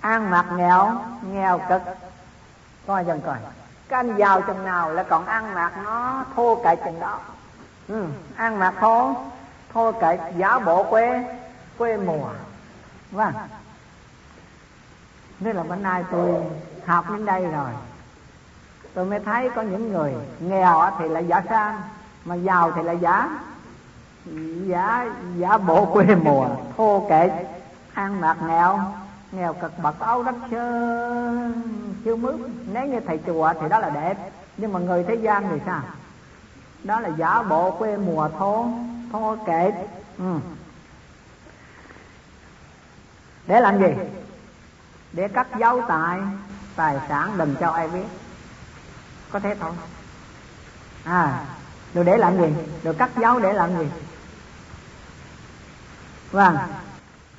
ăn mặc nghèo nghèo cực. Coi dần coi? Cái anh giàu chừng nào là còn ăn mặc nó thô kệch chừng đó. Ừ, ăn mặc thô thô kệch giả bộ quê quê mùa. Vâng. Nên là bữa nay tôi học đến đây rồi. Tôi mới thấy có những người nghèo thì là giả sang mà giàu thì là giả giả giả bộ quê mùa. Thô kệch ăn mặc nghèo. Nghèo cực bậc áo đất chưa chưa mướt nếu như thầy chùa thì đó là đẹp. Nhưng mà người thế gian thì sao? Đó là giả bộ quê mùa thô thô kệ. Ừ. để làm gì? Để cắt dấu tài tài sản đừng cho ai biết. Có thế thôi. À rồi để làm gì? Rồi cắt dấu để làm gì? Vâng.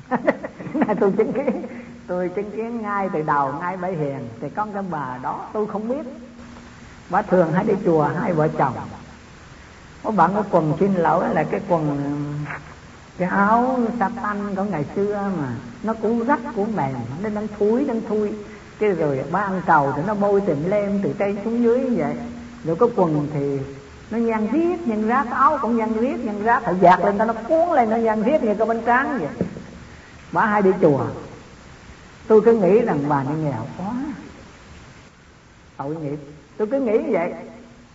[LAUGHS] Tôi chứng kiến, tôi chứng kiến ngay từ đầu, ngay bãi hiền. Thì con cái bà đó tôi không biết. Bà thường hay đi chùa hai vợ chồng. Có bạn có quần xin lỗi là cái quần cái áo satan của ngày xưa mà. Nó cũng rách cũng mềm nên đang thúi, đang thui. Cái rồi ba ăn cầu thì nó bôi tìm lem từ trên xuống dưới như vậy. Rồi có quần thì nó nhăn riết nhăn rác áo cũng nhăn riết nhăn rác phải dạt lên ta nó cuốn lên nó nhăn riết như cái bánh tráng vậy. Bà hay đi chùa. Tôi cứ nghĩ rằng bà này nghèo quá. Tội nghiệp. Tôi cứ nghĩ vậy.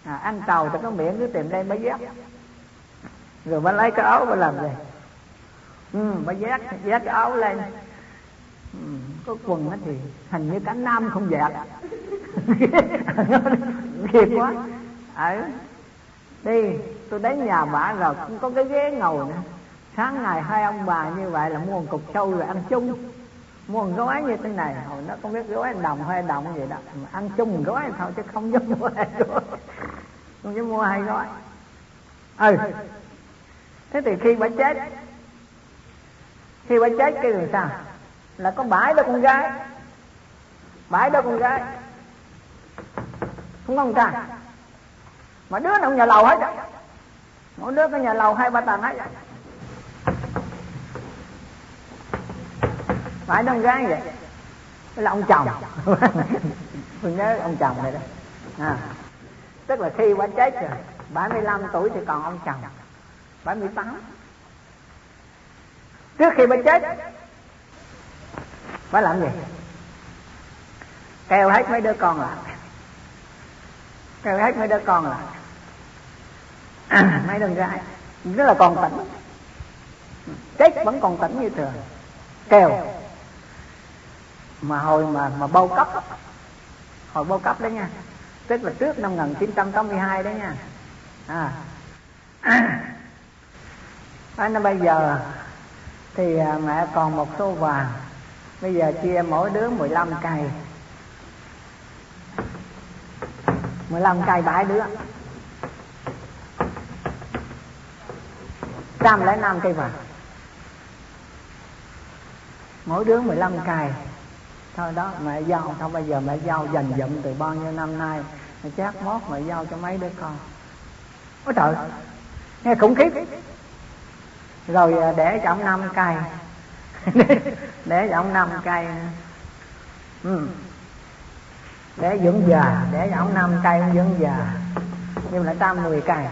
À, ăn tàu thì có miệng cứ tìm đây mới dép rồi bà lấy cái áo bà làm gì ừ, bà vét vét cái áo lên. Ừ, có quần nó thì hình như cả nam không vẹt [LAUGHS] ghê quá. À, đi tôi đến nhà bà rồi, cũng có cái ghế ngồi nữa. Sáng ngày hai ông bà như vậy là mua một cục sâu rồi ăn chung. Mua một gói như thế này, hồi nó không biết gói đồng hay đồng gì đó. Mà ăn chung một gói thôi chứ không giống mua hai gói. Không dám mua hai gói. Ừ. Thế thì khi bà chết, khi bà chết cái làm sao? Là có bãi đó con gái. Bãi đó con gái? Không ta? Mà đứa nào nhà lầu hết. Mỗi đứa có nhà lầu hai, ba tầng hết. Phải đông gái vậy. Đây là ông chồng. [LAUGHS] Tôi nhớ ông chồng này đó. À. tức là khi bà chết rồi 75 tuổi thì còn ông chồng. 78 trước khi bà chết, phải làm gì? Kêu hết mấy đứa con lại. Kêu hết mấy đứa con lại à, mấy đứa gái rất là còn tỉnh. Chết vẫn còn tỉnh như thường. Kêu. Mà hồi mà mà bao cấp hồi bao cấp đấy nha tức là trước năm 1982 đấy nha. À, à nó bây giờ thì à, mẹ còn một số vàng. Bây giờ chia mỗi đứa 15 cây. 15 cây bãi đứa. Trăm lẻ năm cây vàng. Mỗi đứa 15 cây thôi đó mẹ giao thôi bây giờ mẹ giao dành dụm từ bao nhiêu năm nay? Mẹ chát mót mẹ giao cho mấy đứa con? Ôi trời nghe khủng khiếp. Rồi à, để cho ông năm cây [LAUGHS] để cho ông năm cây ừ. để dưỡng già để cho ông năm cây dưỡng già. Nhưng lại tam mười cây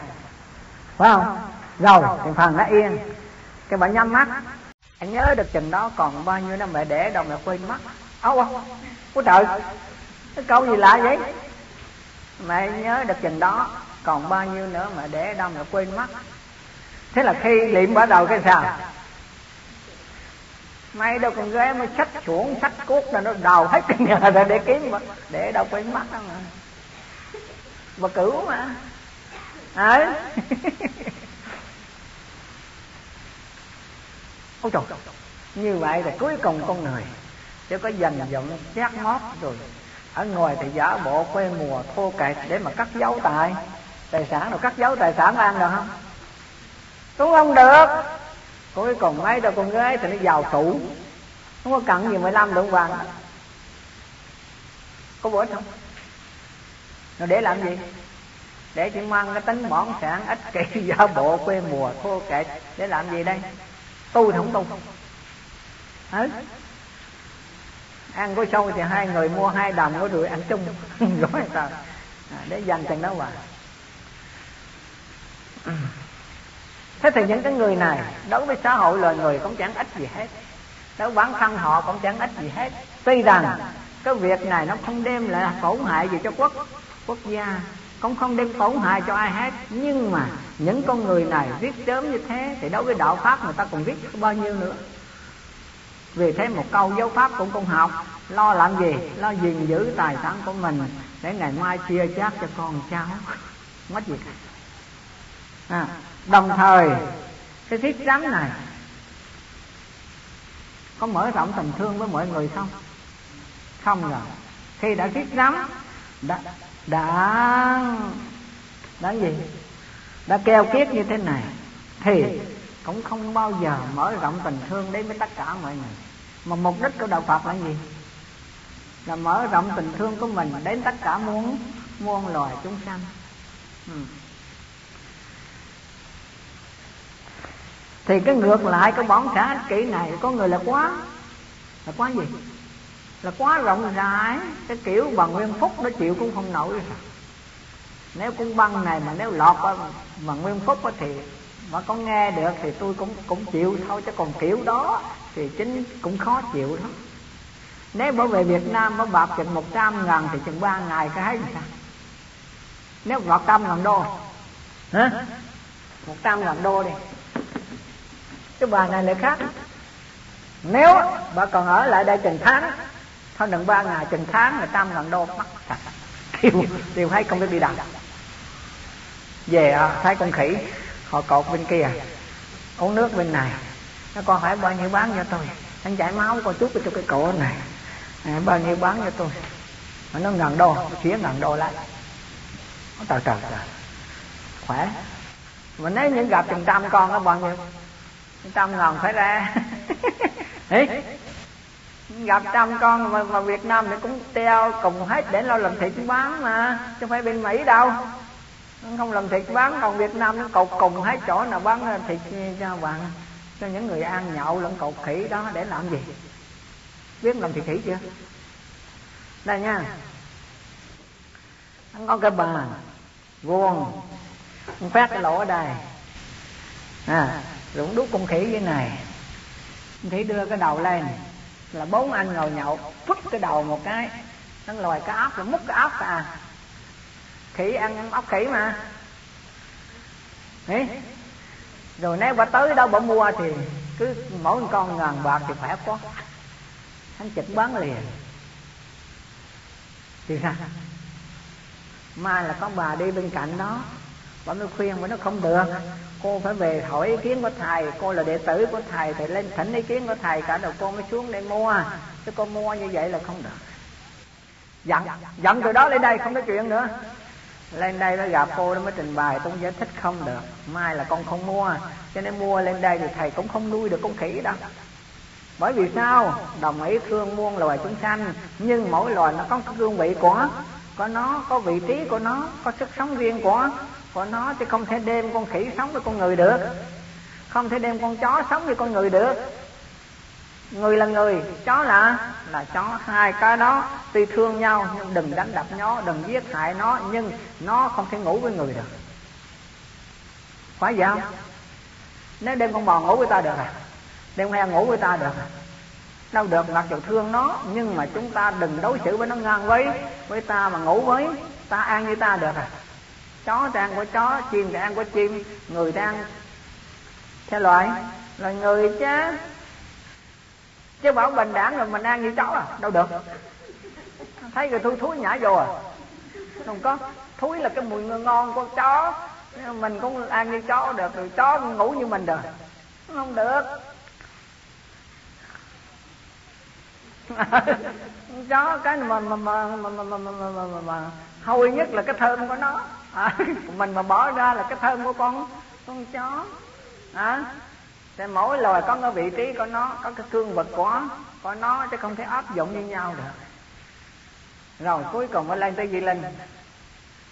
phải không rồi thì phần nó yên. Cái bà nhắm mắt. Anh nhớ được chừng đó còn bao nhiêu năm mẹ để đâu mẹ quên mất. Áo không ôi trời, cái câu gì lạ vậy? Mẹ nhớ được chừng đó còn bao nhiêu nữa mà để đâu mẹ quên mất. Thế là khi liệm bắt đầu cái sao? Mày đâu còn ghé mới sách xuống sách cuốc là nó đào hết cái nhà ra để kiếm mà, để đâu quên mất đó mà. Bà cửu mà. Ấy ôi trời, như vậy là cuối cùng con người chứ có dành dụm chát mót rồi. Ở ngoài thì giả bộ quê mùa thô kệch để mà cắt dấu tài tài sản rồi cắt dấu tài sản ăn được không? Cũng không được. Cuối cùng mấy đôi con gái thì nó giàu tủ không có cần gì 15 lượng vàng có bữa không? Rồi để làm gì? Để chỉ mang cái tính bỏn sản ích kỷ giả bộ quê mùa thô kệch để làm gì đây? Tu thì không tu. Hả? ăn có sâu thì hai người mua hai đồng có rưỡi ăn chung. [LAUGHS] Rồi sao à, để dành chừng đó mà thế thì những cái người này đối với xã hội loài người cũng chẳng ích gì hết. Đối với bản thân họ cũng chẳng ích gì hết. Tuy rằng cái việc này nó không đem lại tổn hại gì cho quốc quốc gia cũng không đem tổn hại cho ai hết. Nhưng mà những con người này viết sớm như thế thì đối với đạo pháp người ta còn viết bao nhiêu nữa? Vì thế một câu dấu pháp cũng không học lo làm gì? Lo gìn giữ tài sản của mình để ngày mai chia chác cho con cháu. [LAUGHS] Mất gì cả à, đồng thời cái thiết giám này có mở rộng tình thương với mọi người không? Không rồi. Khi đã thiết giám đã đã đã gì? Đã keo kiết như thế này, thì cũng không bao giờ mở rộng tình thương đến với tất cả mọi người. Mà mục đích của đạo phật là gì? Là mở rộng tình thương của mình đến tất cả muôn muôn loài chúng sanh. Ừ. thì cái ngược lại cái bóng xã ích kỷ này, có người là quá là quá gì? Là quá rộng rãi, cái kiểu bằng nguyên phúc nó chịu cũng không nổi rồi nếu cung băng này mà nếu lọt bằng nguyên phúc thì mà có nghe được thì tôi cũng cũng chịu thôi chứ còn kiểu đó thì chính cũng khó chịu đó nếu bảo vệ Việt Nam có bạc chừng một trăm ngàn thì chừng ba ngày cái hết sao nếu bạc trăm ngàn đô. Hả? Một trăm ngàn đô đi. Cái bà này lại khác. Nếu bà còn ở lại đây chừng tháng thôi đừng ba ngày chừng tháng là trăm ngàn đô. Mất [LAUGHS] tiêu tiêu thấy không biết đi đâu về à, thấy con khỉ họ cột bên kia. Uống nước bên này. Nó con phải bao nhiêu bán cho tôi? Anh chảy máu con chút cho cái cổ này. À, bao nhiêu bán cho tôi? Mà nó ngàn đô phía ngàn đô lại. Nó trời trời trời khỏe. Mà nếu những gặp chừng trăm con nó bao nhiêu? Trăm ngàn phải ra. [LAUGHS] Ý? gặp trăm con mà, mà Việt Nam thì cũng treo cùng hết để lo làm thịt bán mà chứ không phải bên Mỹ đâu không làm thịt bán, còn Việt Nam nó cột cùng hết chỗ nào bán thịt cho bạn cho những người ăn nhậu lẫn cột khỉ đó, để làm gì? Biết làm thịt khỉ chưa? Đây nha. Có cái bàn, vuông. Phát cái lỗ ở đây. À rụng đút con khỉ dưới này. Khỉ đưa cái đầu lên. Là bốn anh ngồi nhậu phút cái đầu một cái. Nó lòi cái áp, rồi múc cái áp ra khỉ ăn ốc khỉ mà. Đấy. rồi nếu bà tới đâu bà mua thì cứ mỗi con ngàn bạc thì phải có, hắn chịch bán liền. Thì sao? Mai là có bà đi bên cạnh đó. Bà mới khuyên mà nó không được. Cô phải về hỏi ý kiến của thầy. Cô là đệ tử của thầy thì lên thỉnh ý kiến của thầy. Cả đầu cô mới xuống để mua. Chứ cô mua như vậy là không được. Giận. Giận từ đó lên đây không có chuyện nữa lên đây nó gặp cô nó mới trình bày, tôi giải thích không được. Mai là con không mua, cho nên mua lên đây thì thầy cũng không nuôi được con khỉ đâu. Bởi vì sao? Đồng ý thương muôn loài chúng sanh, nhưng mỗi loài nó có cái cương vị của có nó, có vị trí của nó, có sức sống riêng của của nó, chứ không thể đem con khỉ sống với con người được. Không thể đem con chó sống với con người được người là người, chó là là chó. Hai cái đó tuy thương nhau nhưng đừng đánh đập nó, đừng giết hại nó, nhưng nó không thể ngủ với người được. Phải vậy không? Nếu đem con bò ngủ với ta được à? Đem heo ngủ với ta được à? Đâu được, mặc dù thương nó, nhưng mà chúng ta đừng đối xử với nó ngang với với ta mà ngủ với, ta ăn với ta được à? Chó thì ăn của chó, chim thì ăn của chim, người thì ăn. Theo loại là người chứ chứ bảo bình đẳng rồi mình ăn như chó à đâu được thấy người thui thúi nhả vô à không có thúi là cái mùi ngon của chó mình cũng ăn như chó được rồi chó ngủ như mình được không được chó cái mà mà mà mà mà mà, mà, mà, mà, mà hôi nhất là cái thơm của nó à, mình mà bỏ ra là cái thơm của con con chó à, Thế mỗi loài có cái vị trí của nó, có cái cương vật của nó Có nó chứ không thể áp dụng như nhau được. Rồi cuối cùng mới lên tới di linh.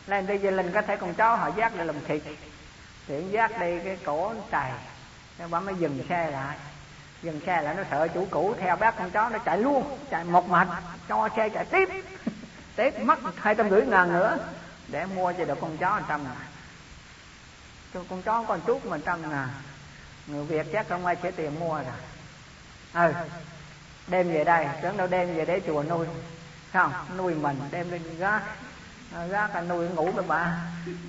Lên tới di linh có thể con chó họ giác để làm thịt thì giác đi cái cổ trài Nó bà mới dừng xe lại. Dừng xe lại nó sợ chủ cũ theo bác con chó nó chạy luôn, chạy một mạch, cho xe chạy tiếp. [LAUGHS] Tiếp mất hai trăm rưỡi ngàn nữa, để mua cho được con chó một trăm ngàn. Cho con chó con chút mà trăm ngàn người việt chắc không ai sẽ tiền mua rồi. Ừ đem về đây, tưởng đâu đem về để chùa nuôi. Không, nuôi mình, đem lên gác. À, gác là nuôi ngủ với bà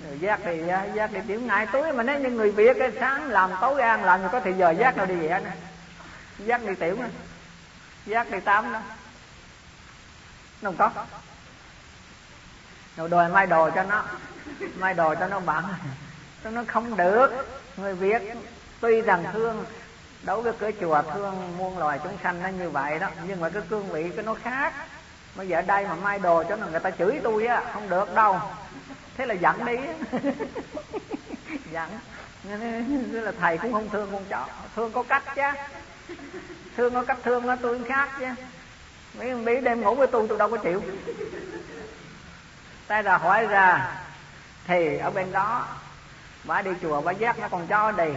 rồi giác đi giác đi tiểu ngày tối mà nếu như người việt cái sáng làm tối ăn làm có thì giờ giác đâu đi về nữa. Giác đi tiểu nữa. Giác đi tám đó nó không có. Rồi đòi mai đồ cho nó. Mai đồ cho nó bạn nó không được. Người việt tuy rằng thương, đối với cửa chùa thương muôn loài chúng sanh nó như vậy đó, nhưng mà cái cương vị cái nó khác. Bây giờ đây mà mai đồ cho người ta chửi tôi á, không được đâu. Thế là giận đi. [LAUGHS] Giận. Thế là thầy cũng không thương con chó. Thương có cách chứ. Thương có cách thương nó, tôi khác chứ. Mấy mấy đêm ngủ với tôi tôi đâu có chịu. Tay là hỏi ra, thì ở bên đó, bà đi chùa bà giác nó còn cho đi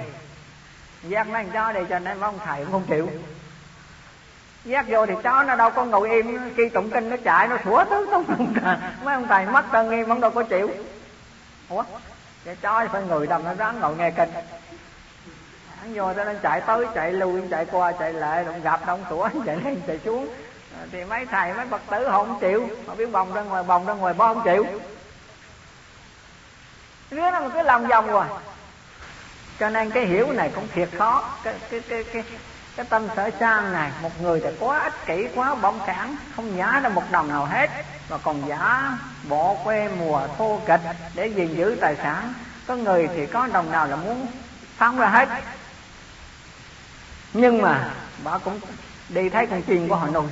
giác mấy chó đi cho nên ông thầy cũng không chịu. Giác vô thì chó nó đâu có ngồi im, khi tụng kinh nó chạy, nó sủa tứ tứ [LAUGHS] mấy ông thầy mất tân nghiêm ông đâu có chịu. Ủa? Cái chó phải người đầm nó ráng ngồi nghe kinh. Hắn vô cho nên chạy tới, chạy lui, chạy qua, chạy lại, đụng gặp đông sủa, [LAUGHS] chạy lên, chạy xuống. Thì mấy thầy, mấy phật tử họ không chịu. Họ biết bồng ra ngoài, bồng ra ngoài bó không chịu. Đứa nó cứ lòng vòng rồi cho nên cái hiểu này cũng thiệt khó. Cái cái cái cái cái tâm sở sang này một người thì quá ích kỷ quá bỏng cản không nhả ra một đồng nào hết. Mà còn giả bộ quê mùa thô kịch để gìn giữ tài sản. Có người thì có đồng nào là muốn phóng ra hết. Nhưng mà bà cũng đi thấy con chim của họ nuôi.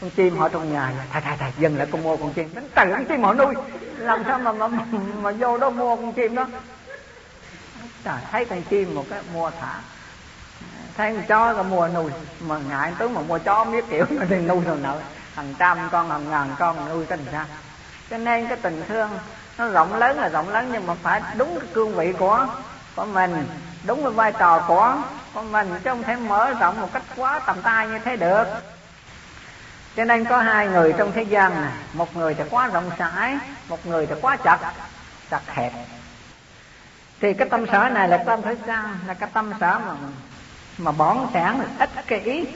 Con chim họ trong nhà thầy thầy thầy dừng lại con mua con chim. Đánh từ con chim họ nuôi. Làm sao mà mà, mà, mà vô đó mua con chim đó? Trời thấy con chim một cái mua thả. Thấy con chó có mua nuôi, mà ngại tướng mà mua chó biết kiểu [LAUGHS] nó đi nuôi rồi nợ hàng trăm con hàng ngàn con, nuôi cái sao cho nên cái tình thương, nó rộng lớn là rộng lớn, nhưng mà phải đúng cái cương vị của của mình, đúng cái vai trò của của mình, chứ không thể mở rộng một cách quá tầm tay như thế được. Cho nên có hai người trong thế gian này, một người thì quá rộng rãi, một người thì quá chặt chặt hẹp thì cái tâm sở này là tâm phải sao là cái tâm sở mà mà bỏn sản là ích kỷ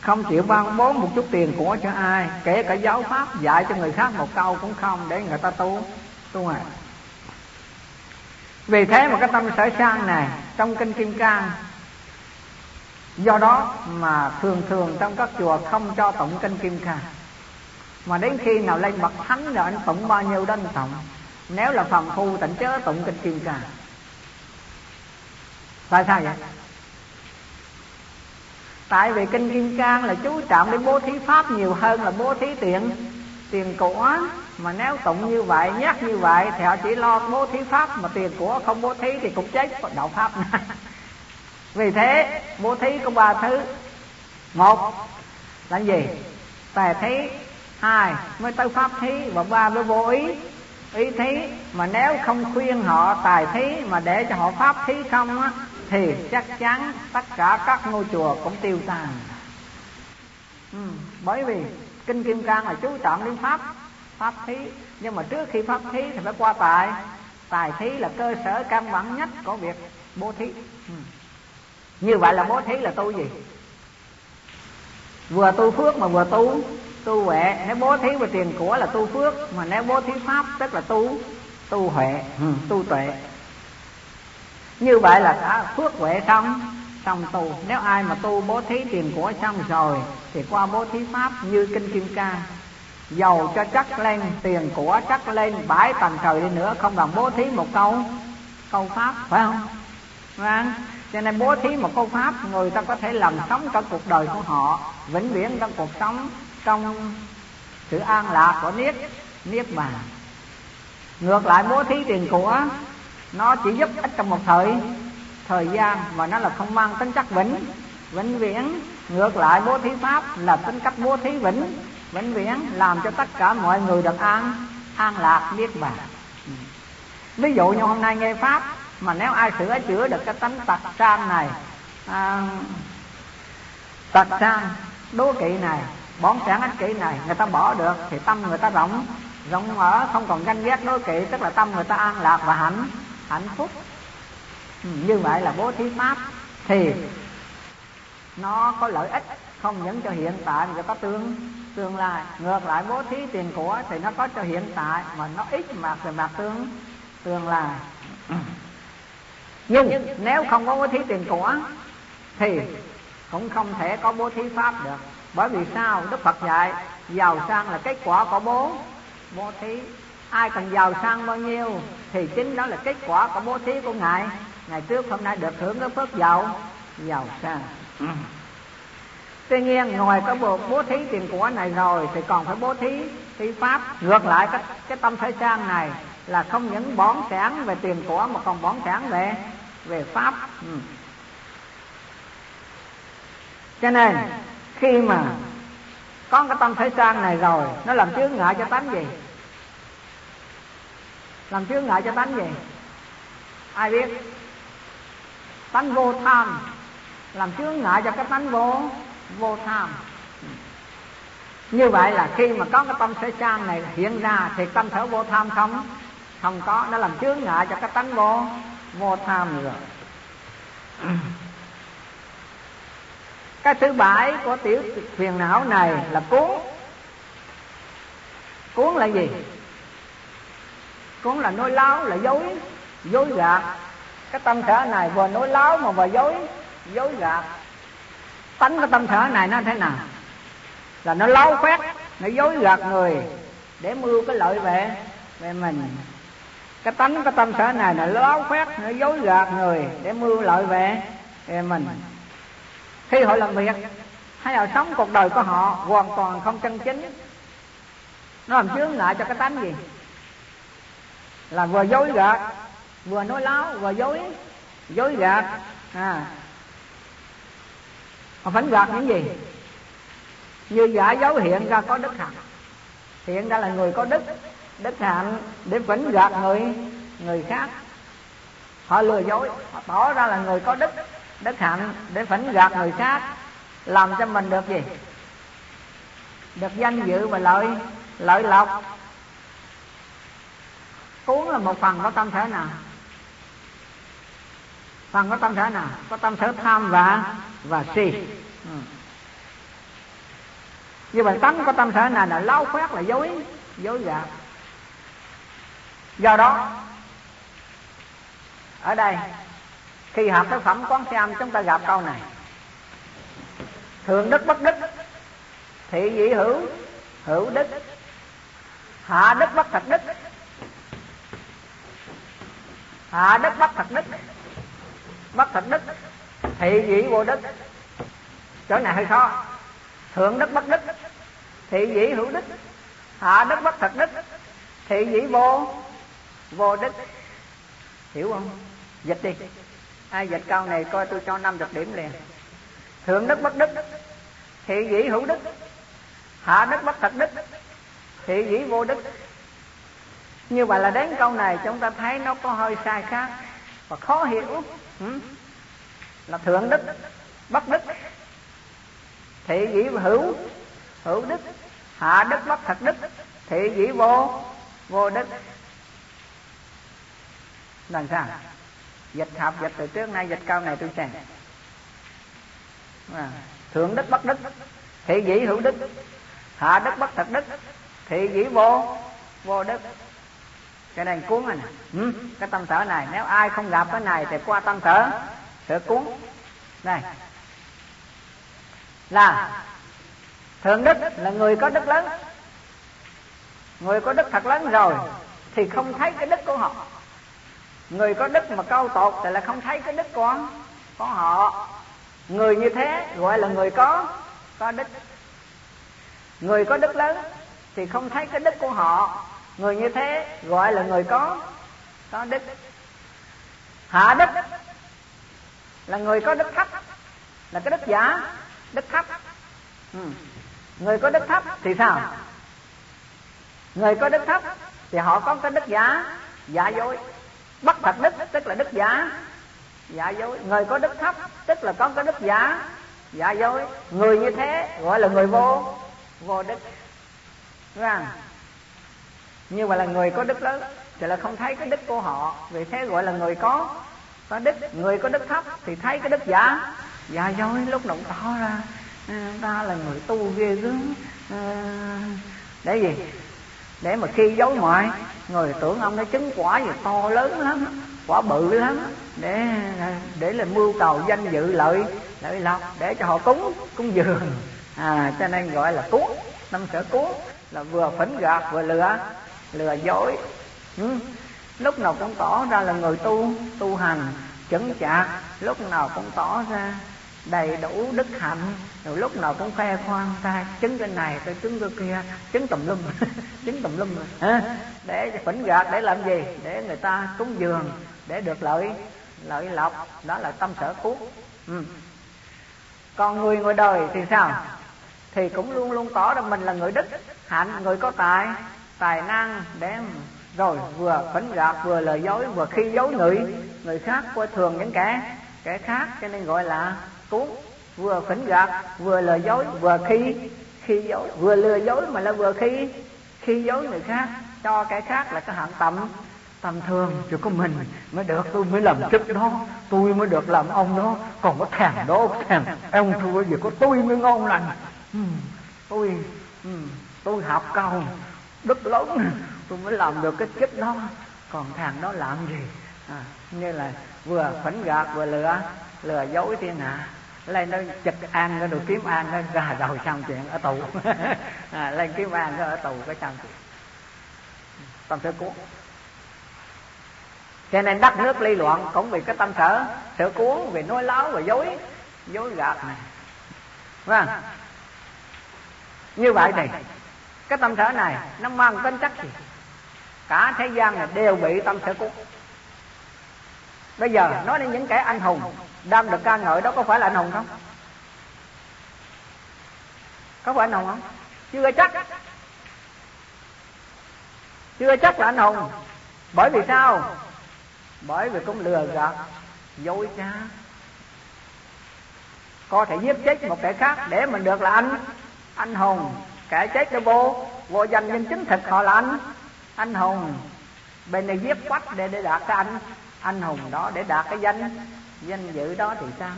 không chịu ban bố một chút tiền của cho ai, kể cả giáo pháp, dạy cho người khác một câu cũng không để người ta tu tu à. Vì thế mà cái tâm sở sang này, trong kinh kim cang, do đó mà thường thường trong các chùa không cho tụng kinh kim cang. Mà đến khi nào lên bậc thánh rồi anh tụng bao nhiêu đó anh tụng. Nếu là phàm phu tịnh chớ tụng kinh kim cang tại sao vậy? Tại vì kinh kim cang là chú trọng đến bố thí pháp nhiều hơn là bố thí tiền. Tiền của mà nếu tụng như vậy, nhắc như vậy thì họ chỉ lo bố thí pháp, mà tiền của không bố thí thì cũng chết. Đạo pháp. [LAUGHS] Vì thế, bố thí có ba thứ. Một là gì? Tài thí. Hai mới tới pháp thí. Và ba mới vô ý. Ý thí mà nếu không khuyên họ tài thí mà để cho họ pháp thí không á thì chắc chắn tất cả các ngôi chùa cũng tiêu tan ừ, bởi vì kinh kim cang là chú trọng đến pháp pháp thí. Nhưng mà trước khi pháp thí thì phải qua tài. Tài thí là cơ sở căn bản nhất của việc bố thí. Ừ. như vậy là bố thí là tu gì? Vừa tu phước mà vừa tu tu huệ. Nếu bố thí về tiền của là tu phước mà nếu bố thí pháp tức là tu tu huệ ừ, tu tuệ như vậy là cả phước huệ xong xong tu. Nếu ai mà tu bố thí tiền của xong rồi, thì qua bố thí pháp như kinh kim cang giàu cho chắc lên, tiền của chắc lên, bãi tầng trời đi nữa, không bằng bố thí một câu câu pháp, phải không? Vâng. Cho nên bố thí một câu pháp, người ta có thể làm sống cả cuộc đời của họ, vĩnh viễn trong cuộc sống, trong sự an lạc của niết niết bàn. Ngược lại bố thí tiền của nó chỉ giúp ích trong một thời thời gian mà nó là không mang tính chất vĩnh. Vĩnh viễn ngược lại bố thí pháp là tính cách bố thí vĩnh. Vĩnh viễn làm cho tất cả mọi người được an an lạc biết bàn ví dụ như hôm nay nghe pháp mà nếu ai sửa chữa được cái tánh tật sang này à, tật sang đố kỵ này bón sản ích kỷ này người ta bỏ được thì tâm người ta rộng rộng mở không còn ganh ghét đố kỵ tức là tâm người ta an lạc và hạnh hạnh phúc. Ừ, như vậy là bố thí pháp thì nó có lợi ích, không những cho hiện tại mà có tương tương lai. Ngược lại, bố thí tiền của thì nó có cho hiện tại mà nó ít mà về mặt tương tương lai. Nhưng nếu không có bố thí tiền của thì cũng không thể có bố thí pháp được. Bởi vì sao? Đức phật dạy, giàu sang là kết quả của bố. Bố thí, ai cần giàu sang bao nhiêu? Thì chính đó là kết quả của bố thí của ngài. Ngày trước hôm nay được hưởng cái phước giàu giàu sang. Ừ. Tuy nhiên, ngoài cái bộ bố thí tiền của này rồi, thì còn phải bố thí thí pháp. Ngược lại, cái cái tâm thế sang này là không những bón sản về tiền của mà còn bón sản về về pháp. Ừ. cho nên, khi mà có cái tâm thế sang này rồi, nó làm chướng ngại cho tánh gì? Làm chướng ngại cho tánh gì ai biết? Tánh vô tham. Làm chướng ngại cho cái tánh vô vô tham. Như vậy là khi mà có cái tâm sở trang này hiện ra thì tâm sở vô tham không? Không có. Nó làm chướng ngại cho cái tánh vô vô tham rồi. [CLEARS THROAT] Cái thứ bảy của tiểu phiền não này là cuốn. Cuốn là gì? Cũng là nói láo, là dối dối gạt. Cái tâm sở này vừa nói láo mà vừa dối dối gạt. Tánh cái tâm sở này nó thế nào? Là nó láo khoét nó dối gạt người để mưu cái lợi về về mình. Cái tánh cái tâm sở này là láo khoét nó dối gạt người để mưu lợi về về mình. Khi họ làm việc, hay là sống cuộc đời của họ hoàn toàn không chân chính. Nó làm chướng ngại cho cái tánh gì? Là vừa dối gạt. Vừa nói láo, vừa dối. Dối gạt. À. Họ phánh gạt những gì? Như giả dấu hiện ra có đức hạnh. Hiện ra là người có đức. Đức hạnh để phỉnh gạt người người khác. Họ lừa dối. Họ tỏ ra là người có đức. Đức hạnh để phỉnh gạt người khác. Làm cho mình được gì? Được danh dự và lợi lợi lộc cuốn là một phần có tâm thể nào? Phần có tâm thể nào? Có tâm sở tham và và si. Ừ. như vậy tánh có tâm thể nào là lau khoét là dối dối gạt? Do đó, ở đây, khi học cái phẩm quán xem, chúng ta gặp câu này. Thượng đức bất đức, thị dị hữu hữu đức. Hạ đức bất thật đức. À, hạ đức bất thật đức. Bất thật đức, thị vị vô đức. Chỗ này hơi khó. Thượng đức bất đức, thị vị hữu đức. À, hạ đức bất thật đức, thị vị vô vô đức. Hiểu không? Dịch đi. Ai dịch câu này coi tôi cho năm được điểm liền. Thượng đức bất đức, thị vị hữu đức. À, hạ đức bất thật đức, thị vị vô đức như vậy là đến câu này chúng ta thấy nó có hơi sai khác. Và khó hiểu ừ? là thượng đức bất đức. Thị vị hữu hữu đức. Hạ đức bất thật đức. Thị vị vô vô đức. Làm sao? Dịch học dịch từ trước nay dịch câu này tôi xem. À, thượng đức bất đức. Thị vị hữu đức. Hạ đức bất thật đức. Thị vị vô vô đức cái nên cuốn này nè. Ừ, cái tâm sở này nếu ai không gặp cái này thì qua tâm sở sở cuốn. Này. Là thượng đức là người có đức lớn. Người có đức thật lớn rồi thì không thấy cái đức của họ. Người có đức mà câu tột thì là không thấy cái đức của của họ. Người như thế gọi là người có có đức. Người có đức lớn thì không thấy cái đức của họ người như thế gọi là người có có đức. Hạ đức là người có đức thấp, là cái đức giả, đức thấp. Ừ. người có đức thấp thì sao? Người có đức thấp thì họ có cái đức giả giả dối. Bất thật đức, tức là đức giả giả dối. Người có đức thấp, tức là có cái đức giả giả dối. Người như thế gọi là người vô vô đức. Rằng như vậy là người có đức lớn thì là không thấy cái đức của họ. Vì thế gọi là người có có đức. Người có đức thấp thì thấy cái đức giả. Giả dối, lúc động tỏ ra ờ, ta là người tu ghê gớm ờ, để gì? Để mà khi dối ngoại, người tưởng ông nó chứng quả gì to lớn lắm, quả bự lắm, để để là mưu cầu danh dự lợi lợi lộc, để cho họ cúng cúng dường. À cho nên gọi là cúng năm sở cúng là vừa phỉnh gạt vừa lừa lừa dối. Ừ. lúc nào cũng tỏ ra là người tu tu hành chững chạc. Lúc nào cũng tỏ ra đầy đủ đức hạnh. Rồi lúc nào cũng khoe khoang ta chứng cái này tôi chứng cái kia. Chứng tùm lum. [LAUGHS] Chứng tùm lum. À, để phỉnh gạt để làm gì? Để người ta cúng dường để được lợi lợi lộc. Đó là tâm sở cuốn ừ. còn người ngoài đời thì sao? Thì cũng luôn luôn tỏ ra mình là người đức hạnh người có tài tài năng để rồi vừa phỉnh gạt vừa lời dối vừa khi dối người người khác coi thường những kẻ kẻ khác cho nên gọi là cuốn vừa phỉnh gạt vừa lời dối vừa khi khi dối vừa lừa dối mà là vừa khi khi dối người khác cho kẻ khác là cái hạng tầm tầm thường chỉ có mình mới được tôi mới làm chức đó tôi mới được làm ông đó. Còn có thèm đó thèm ông thua gì có tôi mới ngon lành. Ừ, tôi ừ, tôi học cao đức lớn tôi mới làm được cái chức đó. Còn thằng đó làm gì? À, như là vừa phấn gạt vừa lừa lừa dối thiên hạ lên nó chật an nó được kiếm an nó ra đầu xong chuyện ở tù. [LAUGHS] À, lên kiếm an nó ở tù cái xong chuyện. Tâm sở cuốn cho nên đất nước ly loạn cũng vì cái tâm sở sở cuốn vì nói láo và dối dối gạt này. Vâng như vậy thì cái tâm sở này, nó mang tính chất gì? Cả thế gian này đều bị tâm sở cuốn bây giờ, nói đến những kẻ anh hùng, đang được ca ngợi đó có phải là anh hùng không? Có phải anh hùng không? Chưa chắc. Chưa chắc là anh hùng. Bởi vì sao? Bởi vì cũng lừa gạt, dối trá. Có thể giết chết một kẻ khác để mình được là anh anh hùng kẻ chết cho vô. Vô danh nhân chính thực họ là anh. Anh hùng. Bên này giết quách để để đạt cái anh. Anh hùng đó để đạt cái danh. Danh dự đó thì sao?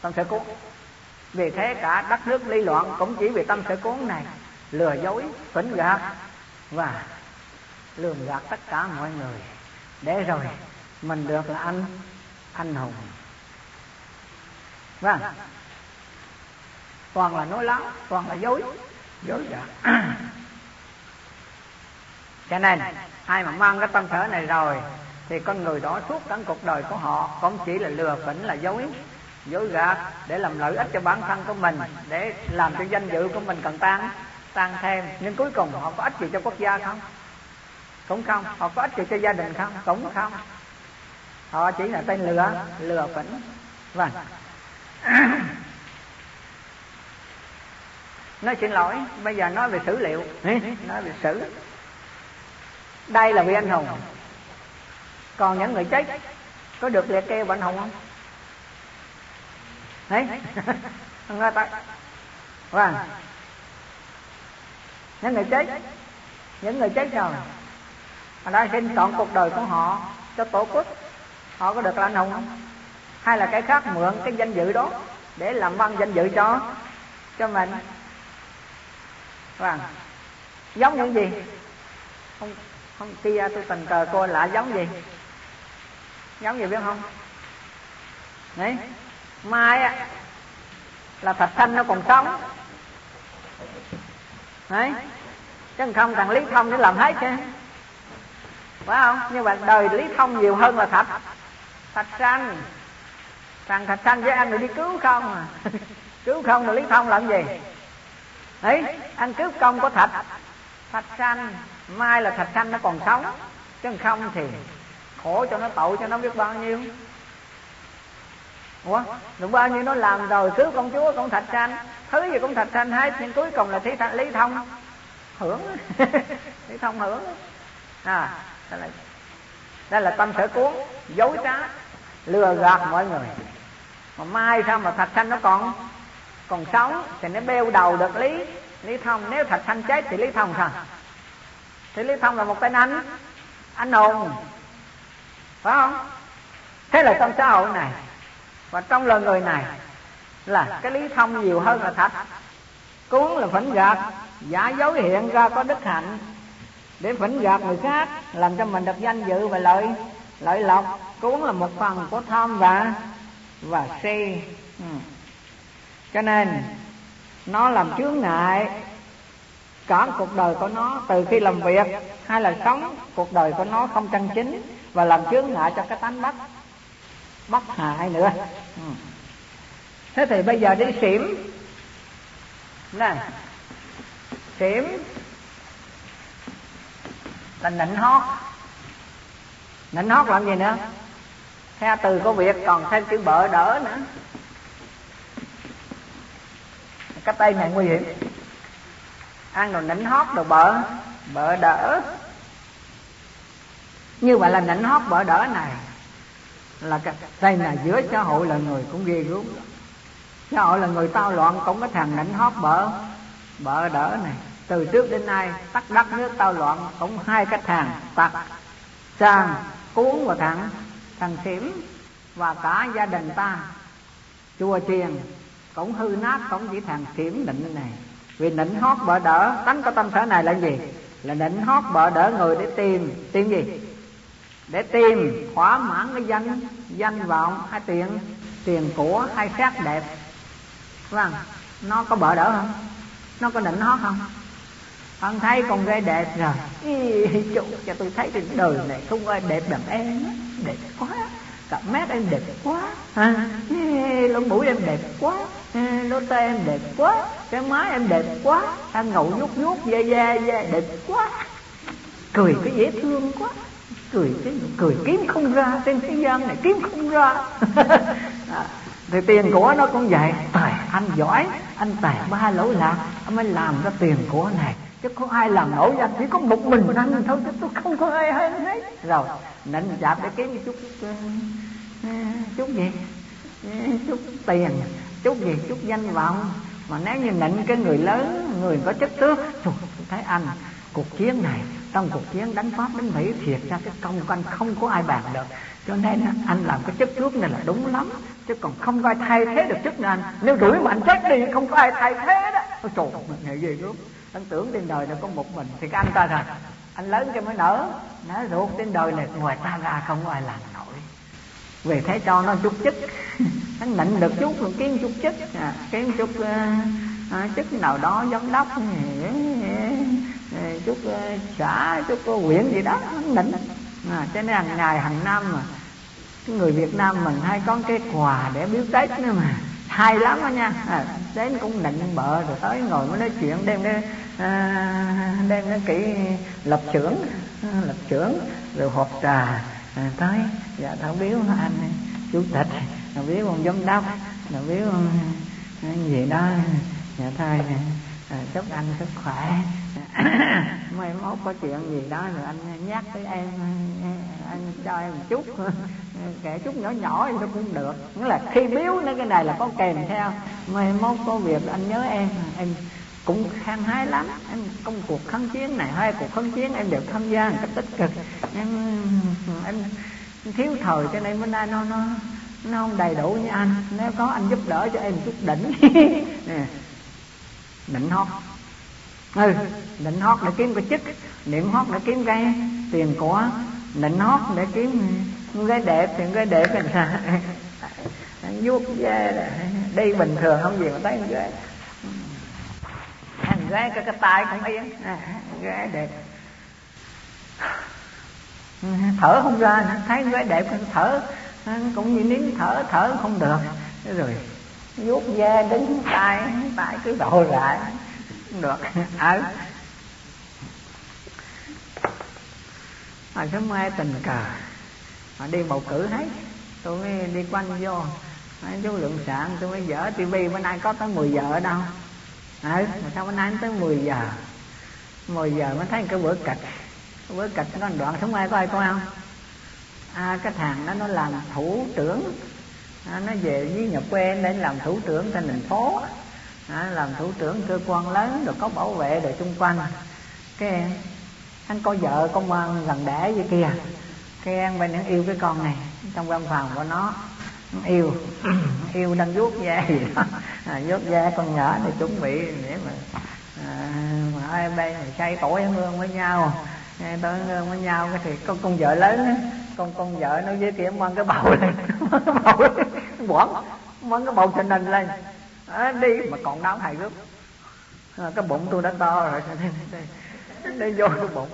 Tâm sở cuốn. Vì thế cả đất nước ly loạn cũng chỉ vì tâm sở cuốn này. Lừa dối, phỉnh gạt và lường gạt tất cả mọi người. Để rồi mình được là anh. Anh hùng. Vâng toàn là nói láo, toàn là dối. Dối dạ. [CLEARS THROAT] Cho nên, ai mà mang cái tâm sở này rồi, thì con người đó suốt cả cuộc đời của họ, cũng chỉ là lừa phỉnh là dối. Dối gạt, để làm lợi ích cho bản thân của mình, để làm cho danh dự của mình càng tăng tăng thêm. Nhưng cuối cùng, họ có ích gì cho quốc gia không? Cũng không. Họ có ích gì cho gia đình không? Cũng không. Họ chỉ là tên lừa lừa phỉnh. Vâng. [CLEARS THROAT] nói xin lỗi bây giờ nói về sử liệu. Nói về sử. Đây là vị anh hùng. Còn những người chết có được liệt kê anh hùng không? Đấy người ta vâng. Những người chết những người chết rồi. Họ đã xin chọn cuộc đời của họ cho tổ quốc họ có được là anh hùng không? Hay là cái khác mượn cái danh dự đó để làm văn danh dự cho cho mình vâng. Giống những gì? Không không kia tôi tình cờ coi lại giống gì? Giống gì biết không? Đấy. Mai á, là thạch thanh nó còn sống. Đấy. Chứ không thằng lý thông để làm hết chứ. Phải không? Nhưng mà đời lý thông nhiều hơn là thạch thạch sanh. Thằng thạch sanh với anh rồi đi cứu không à? [LAUGHS] Cứu không rồi lý thông làm gì? Ấy ăn cướp công của thạch. Thạch sanh mai là thạch sanh nó còn sống. Chứ không thì khổ cho nó tội cho nó biết bao nhiêu. Ủa, được bao nhiêu nó làm rồi cứu công chúa con thạch sanh. Thứ gì cũng thạch sanh hết nhưng cuối cùng là thí lý thông. Hưởng. [LAUGHS] Lý thông hưởng. À đây là đây là tâm sở cuốn dối trá lừa gạt mọi người. Mà mai sao mà thạch sanh nó còn còn sống thì nó bêu đầu được lý. Lý thông, nếu thạch thanh chết thì lý thông sao? Thì lý thông là một tên anh anh hùng phải không? Thế là trong xã hội này và trong lời người này là cái lý thông nhiều hơn là thạch cuốn là phỉnh gạt, giả dấu hiện ra có đức hạnh. Để phỉnh gạt người khác làm cho mình được danh dự và lợi lợi lộc, cuốn là một phần của tham và và si. Ừ cho nên, nó làm chướng ngại cả cuộc đời của nó, từ khi làm việc hay là sống, cuộc đời của nó không chân chính và làm chướng ngại cho cái tánh bất bất hại nữa. Ừ. Thế thì bây giờ đi xỉm. Này xỉm. Là nịnh hót. Nịnh hót làm gì nữa? Theo từ có việc còn thêm chữ bợ đỡ nữa cái tay này nguy hiểm. Ăn đồ nịnh hót đồ bợ bợ đỡ. Như vậy là nịnh hót bợ đỡ này là cái đây là giữa xã hội là người cũng ghê gớm. Xã hội là người tao loạn, cũng có thằng nịnh hót bợ bợ đỡ này. Từ trước đến nay, tắt đất nước tao loạn, cũng hai cái thằng, tặc, sang, cuốn và thằng thằng xỉm và cả gia đình ta. Chùa chiền cũng hư nát cũng chỉ thằng xỉm định này vì nịnh hót bỡ đỡ tánh có tâm sở này là gì? Là nịnh hót bợ đỡ người để tìm. Tìm gì? Để tìm thỏa mãn cái danh danh vọng hay tiền tiền của hay sắc đẹp. Vâng nó có bợ đỡ không? Nó có nịnh hót không? Con thấy con gái đẹp rồi. Ý, chủ cho tôi thấy trên đời này không ai đẹp bằng em đẹp quá cặp mắt em đẹp quá. À, lỗ mũi em đẹp quá. Lỗ tai em đẹp quá. Cái má em đẹp quá. Ăn ngầu nhút nhút da da da đẹp quá. Cười cái dễ thương quá. Cười cái cười kiếm không ra trên thế gian này kiếm không ra. [LAUGHS] À, thì tiền của nó cũng vậy. Tài anh giỏi anh tài ba lỗ lạc anh mới làm ra tiền của này chứ không ai làm nổi ra chỉ có một mình anh thôi, chứ tôi không có ai hơn hết. Rồi, nịnh giảm để kiếm chút ờ, ờ, chút gì? Ờ, chút tiền, chút gì, chút danh vọng. Mà nếu như nịnh cái người lớn, người có chất tước thấy anh, cuộc chiến này, trong cuộc chiến đánh pháp, đánh mỹ thiệt ra, cái công của anh không có ai bàn được. Cho nên anh làm cái chức trước này là đúng lắm, chứ còn không có ai thay thế được chức này anh. Nếu đuổi mà anh chết đi, không có ai thay thế đó. Ôi trời nghệ gì luôn anh tưởng trên đời nó có một mình. Thì cái anh ta rằng anh lớn cho mới nở. Nó ruột trên đời này ngoài ta ra không có ai làm nổi. Về thế cho nó chút chức anh [LAUGHS] nịnh được chút rồi kiếm chút chức à, kiếm chút uh, à, chức nào đó giám đốc. Ờ, ờ, chút uh, xã chút uh, huyện gì đó. Anh nịnh. À, cho nên hàng ngày hàng năm mà cái người Việt Nam mình hay có cái quà để biếu Tết nữa mà hay lắm đó nha. À, đến cũng nịnh bợ rồi tới ngồi mới nói chuyện đem cái à, đem cái kỹ lập trưởng à, lập trưởng rồi hộp trà à, tới. Dạ thảo biếu anh chủ tịch rồi biếu ông giám đốc rồi biếu ông gì đó. Dạ thôi à, chúc anh sức khỏe. [LAUGHS] mai mốt có chuyện gì đó rồi anh nhắc tới em, anh cho em một chút. [LAUGHS] Kể chút nhỏ nhỏ em nó cũng được. Nghĩa là khi biếu nó cái này là có kèm theo. Mai mốt có việc anh nhớ em em cũng khang hái lắm. Em công cuộc kháng chiến này, hai cuộc kháng chiến em đều tham gia một cách tích cực. Em em thiếu thời cho nên bữa nay nó nó nó không đầy đủ như anh. Nếu có anh giúp đỡ cho em chút đỉnh. [LAUGHS] Nè, đỉnh không ừ định hót để kiếm cái chức niệm hót để kiếm cái tiền của định hót để kiếm cái đẹp thì cái đẹp là [LAUGHS] sao vuốt ve đi bình thường không gì mà thấy ghế. Thằng gái cái cái tay cũng yên à, gái đẹp. Thở không ra thấy gái đẹp thở cũng như nín thở thở không được. Rồi vuốt da đứng tay tay cứ đổ lại được. Ở. Hồi sớm mai tình cờ. Mà đi bầu cử thấy tôi mới đi quanh vô nói chú lượng sản tôi mới dở tivi bữa nay có tới 10 giờ ở đâu? Ừ mà sao bữa nay tới 10 giờ? 10 giờ mới thấy cái bữa kịch cái bữa kịch có đoạn sớm mai có ai coi không? À, cái thằng đó nó làm thủ trưởng. À, nó về với nhà quê để làm thủ trưởng trên thành phố à, làm thủ trưởng cơ quan lớn rồi có bảo vệ rồi chung quanh. Cái anh có vợ có ngoan gần đẻ vậy kia. Cái anh bên yêu cái con này trong văn phòng của nó. Yêu [CLEARS THROAT] yêu đang vuốt da gì đó. À, vuốt da con nhỏ để chuẩn bị để mà à, mà hai bên tuổi hương với nhau. Tôi hương với nhau cái thì con con vợ lớn con con vợ nó với kia mang cái bầu lên. [LAUGHS] Cái bầu lên. Quẩn. Mang cái bầu trên hình lên à, đi. Mà còn đau hài gấp à, ờ, cái bụng tôi đã to rồi. [LAUGHS] Đi vô cái bụng.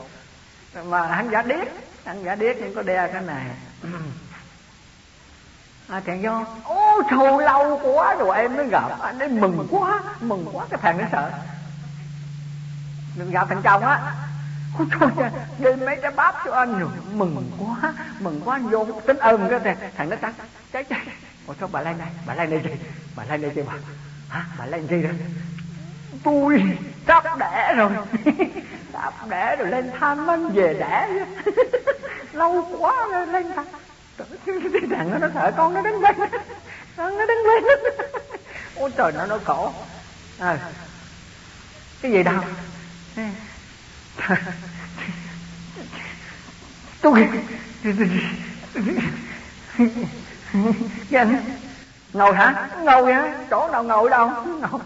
Mà hắn giả điếc. Hắn giả điếc nhưng có đe cái này. À, thằng vô. Ô thù lâu quá rồi em mới gặp. Anh ấy mừng quá mừng quá cái thằng nó sợ. Đừng gặp thằng chồng á. Ôi trời đi mấy cái bắp cho anh. Rồi Mừng quá Mừng quá anh vô tính ơn cái thằng, thằng nó trắng. Cháy cháy Ôi sao bà lên đây Bà lên đây gì Bà lên đây gì bà Hả bà lên gì đây Tôi sắp đẻ rồi [LAUGHS] Sắp đẻ rồi lên tham anh về đẻ [LAUGHS] Lâu quá rồi lên tham. Thằng nó nó sợ con nó đứng lên con nó đứng lên. [LAUGHS] Ôi trời nó nó khổ. À, cái gì đâu tôi anh ngồi hả? Ngồi hả? Chỗ nào ngồi đâu? Ngồi.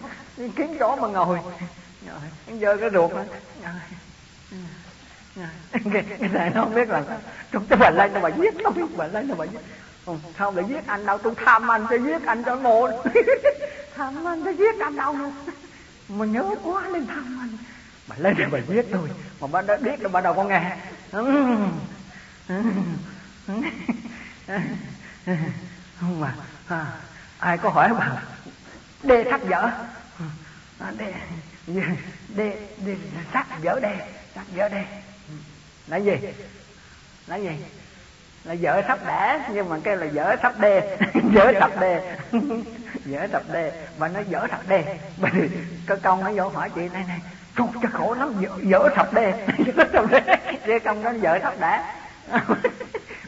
Kiếm chỗ mà ngồi. Giờ cái ruột cái, cái này nó không biết là trong cái bà lên nó bà giết nó biết bà lên nó bà giết ừ, sao lại giết anh đâu tôi tham anh cho giết anh cho ngộ tham anh cho giết anh đâu mà nhớ quá lên tham anh. Bà lên đây bà giết tôi mà bà đã biết là bà đầu con nghe. [LAUGHS] không mà à, ai có hỏi bà đê thắt dở à, đê đê đê thắt dở đê thắt dở đê. Là gì? Là gì? Là dở sắp đẻ nhưng mà cái là dở sắp đê [LAUGHS] dở sắp đê. [LAUGHS] Dở sắp đê bà nói dở sắp đê. Bà thì cái công nó vô hỏi chị này này Trời cho khổ lắm dở, dở sập đê. Dở sập đê. Chứ công nó dở sắp đẻ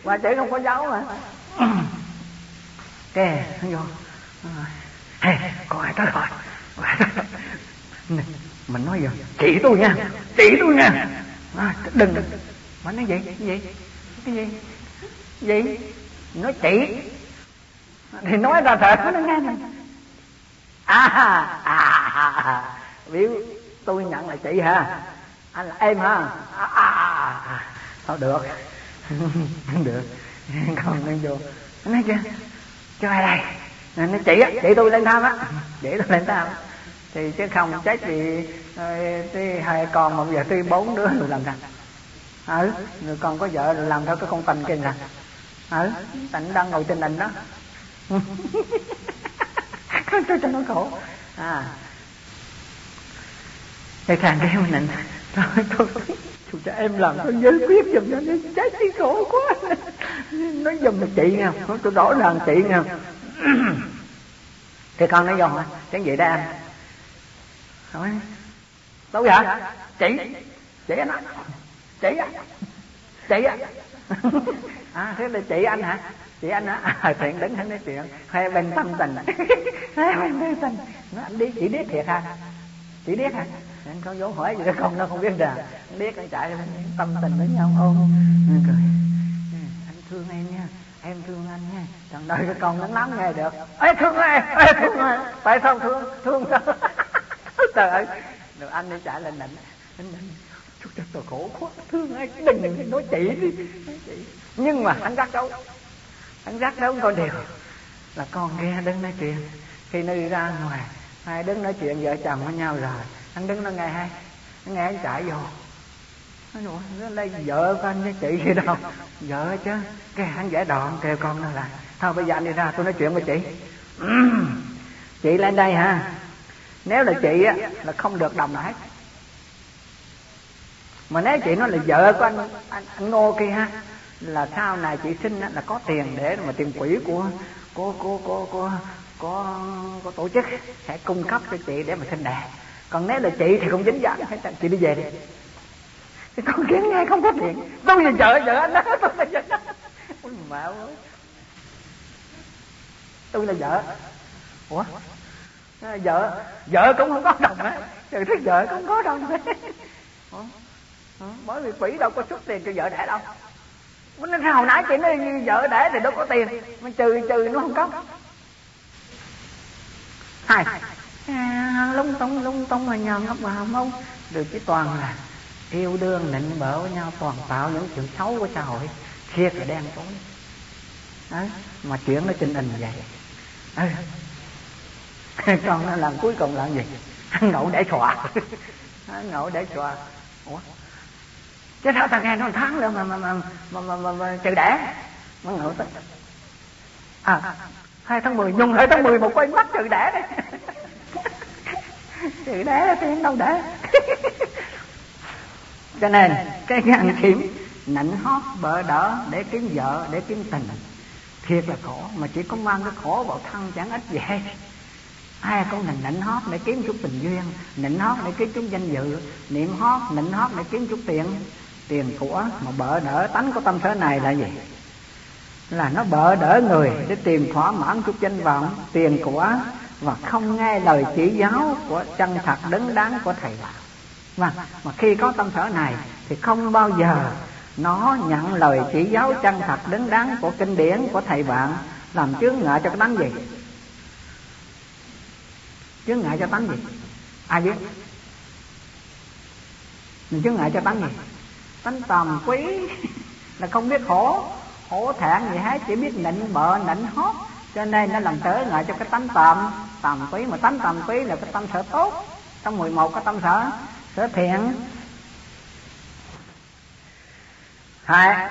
mà chữ không có dấu mà. [COUGHS] kè nó vô hey, có ai tới rồi. Mình nói giờ chị tôi nha. Chị tôi nha. À, đừng. Mà nói vậy, vậy, cái gì? Gì? Nói chị thì nói ra thật nó nghe này à, à, à, biểu tôi nhận là chị hả? Anh là em hả? À, à, à. à. thôi được. [LAUGHS] Được. [LAUGHS] còn đang vô nói chưa cho ai đây? Nói chị á chị tôi lên thăm á. [LAUGHS] Chị tôi lên thăm thì chứ không trách thì tuy hai con mà bây giờ tuy bốn đứa rồi làm sao ừ người con có vợ rồi làm theo cái con tình kia nè à. ừ tịnh đang ngồi trên đình đó. [LAUGHS] Tôi cho nó khổ. À. Thì thằng cái mình nịnh. Thôi thôi. Chú cho em làm tôi giới quyết giùm cho nó trái tim khổ quá. Nói giùm là chị nha nó tôi rõ ràng chị nha. [COUGHS] Thì con nói vô hả? Cái gì đây em? Hỏi Đâu vậy? Chị? Chị anh Chị á. Chị á. [LAUGHS] À thế là chị anh hả? Chị anh á. [LAUGHS] À, thiện đứng hắn nói chuyện. Hai bên tâm tình. [LAUGHS] Hai bên tâm tình. Nó đi chị biết thiệt hả? Chị biết hả? Anh có dấu hỏi gì đó không? Nó không biết ra biết nó chạy tâm tình với nhau, ôm. Ừ, cười. Ừ, anh thương em nha. Em thương anh nha. Chẳng đời cái con nó lắm nghe được. Ê, thương em ê, thương em tại sao thương? Thương sao [LAUGHS] trời ơi. Rồi anh đi chạy lên nịnh anh nịnh chút cho tôi khổ quá. Thương ai? Đừng nói chị đi. Nói nhưng mà anh gắt đâu? Anh gắt đâu? Con đều. Là con nghe đứng nói chuyện. Khi nó đi ra ngoài, hai đứng nói chuyện vợ chồng với nhau rồi anh đứng nó nghe hay anh nghe anh chạy vô. Nó nói nó lấy vợ của anh với chị gì đâu? Vợ chứ. Cái anh giải đòn kêu con nó là thôi bây giờ anh đi ra tôi nói chuyện với chị. [CLEARS THROAT] Chị lên đây ha nếu là chị á là không được đồng nào hết mà nếu chị nói là vợ của anh anh, anh ngô kia ha là sau này chị sinh là có tiền để mà tiền quỹ của của của của của có có tổ chức sẽ cung cấp cho chị để mà sinh đẻ còn nếu là chị thì không dính dáng phải chị đi về đi. Thì con kiến nghe không có chuyện tôi là vợ vợ anh đó tôi là vợ. Ôi mẹ ơi. Tôi là vợ. Ủa? À, vợ. Vợ cũng không có đồng á. Trời thích vợ cũng có đồng bởi vì quỷ đâu có xuất tiền cho vợ đẻ đâu. Nên hồi nãy chị nói như vợ đẻ thì đâu có tiền. Mà trừ trừ nó không có. Hai. À, lung tung lung tung mà nhờ ngốc mà không được chứ toàn là yêu đương nịnh bợ với nhau toàn tạo những chuyện xấu của xã hội thiệt là đen tối. Đấy mà chuyện nó trình hình vậy. Đấy. [LAUGHS] con nó làm cuối cùng làm gì? Ăn ngậu để xòa. Ăn ngậu để xòa. Ủa? Chứ sao thằng nghe nó tháng nữa mà mà mà mà mà, mà, mà trừ đẻ? Nó ngậu tới à hai tháng mười nhung hai tháng mười một quay mắt trừ đẻ đấy. [LAUGHS] chữ đế là tiền đâu đế cho nên, cái ăn kiếm nịnh hót bợ đỡ để kiếm vợ, để kiếm tình. Thiệt là khổ, mà chỉ có mang cái khổ vào thân chẳng ích gì hết. Ai cũng nịnh nịnh hót để kiếm chút tình duyên nịnh hót để kiếm chút danh dự, niệm hót nịnh hót để kiếm chút tiền. Tiền của mà bợ đỡ tánh của tâm thế này là gì? Là nó bợ đỡ người để tìm thỏa mãn chút danh vọng. Tiền của và không nghe lời chỉ giáo của chân thật đứng đáng của thầy bảo và, mà khi có tâm sở này, thì không bao giờ nó nhận lời chỉ giáo chân thật đứng đáng của kinh điển của thầy bạn làm chướng ngại cho cái tánh gì. Chướng ngại cho tánh gì? Ai biết? Mình chướng ngại cho tánh gì? Tánh tầm quý [LAUGHS] là không biết khổ. Khổ thẹn gì hết, chỉ biết nịnh bợ, nịnh hót cho nên nó làm trở ngại cho cái tánh tạm. Tạm quý mà tánh tạm quý là cái tâm sở tốt. Trong 11 cái tâm sở sở thiện. Hại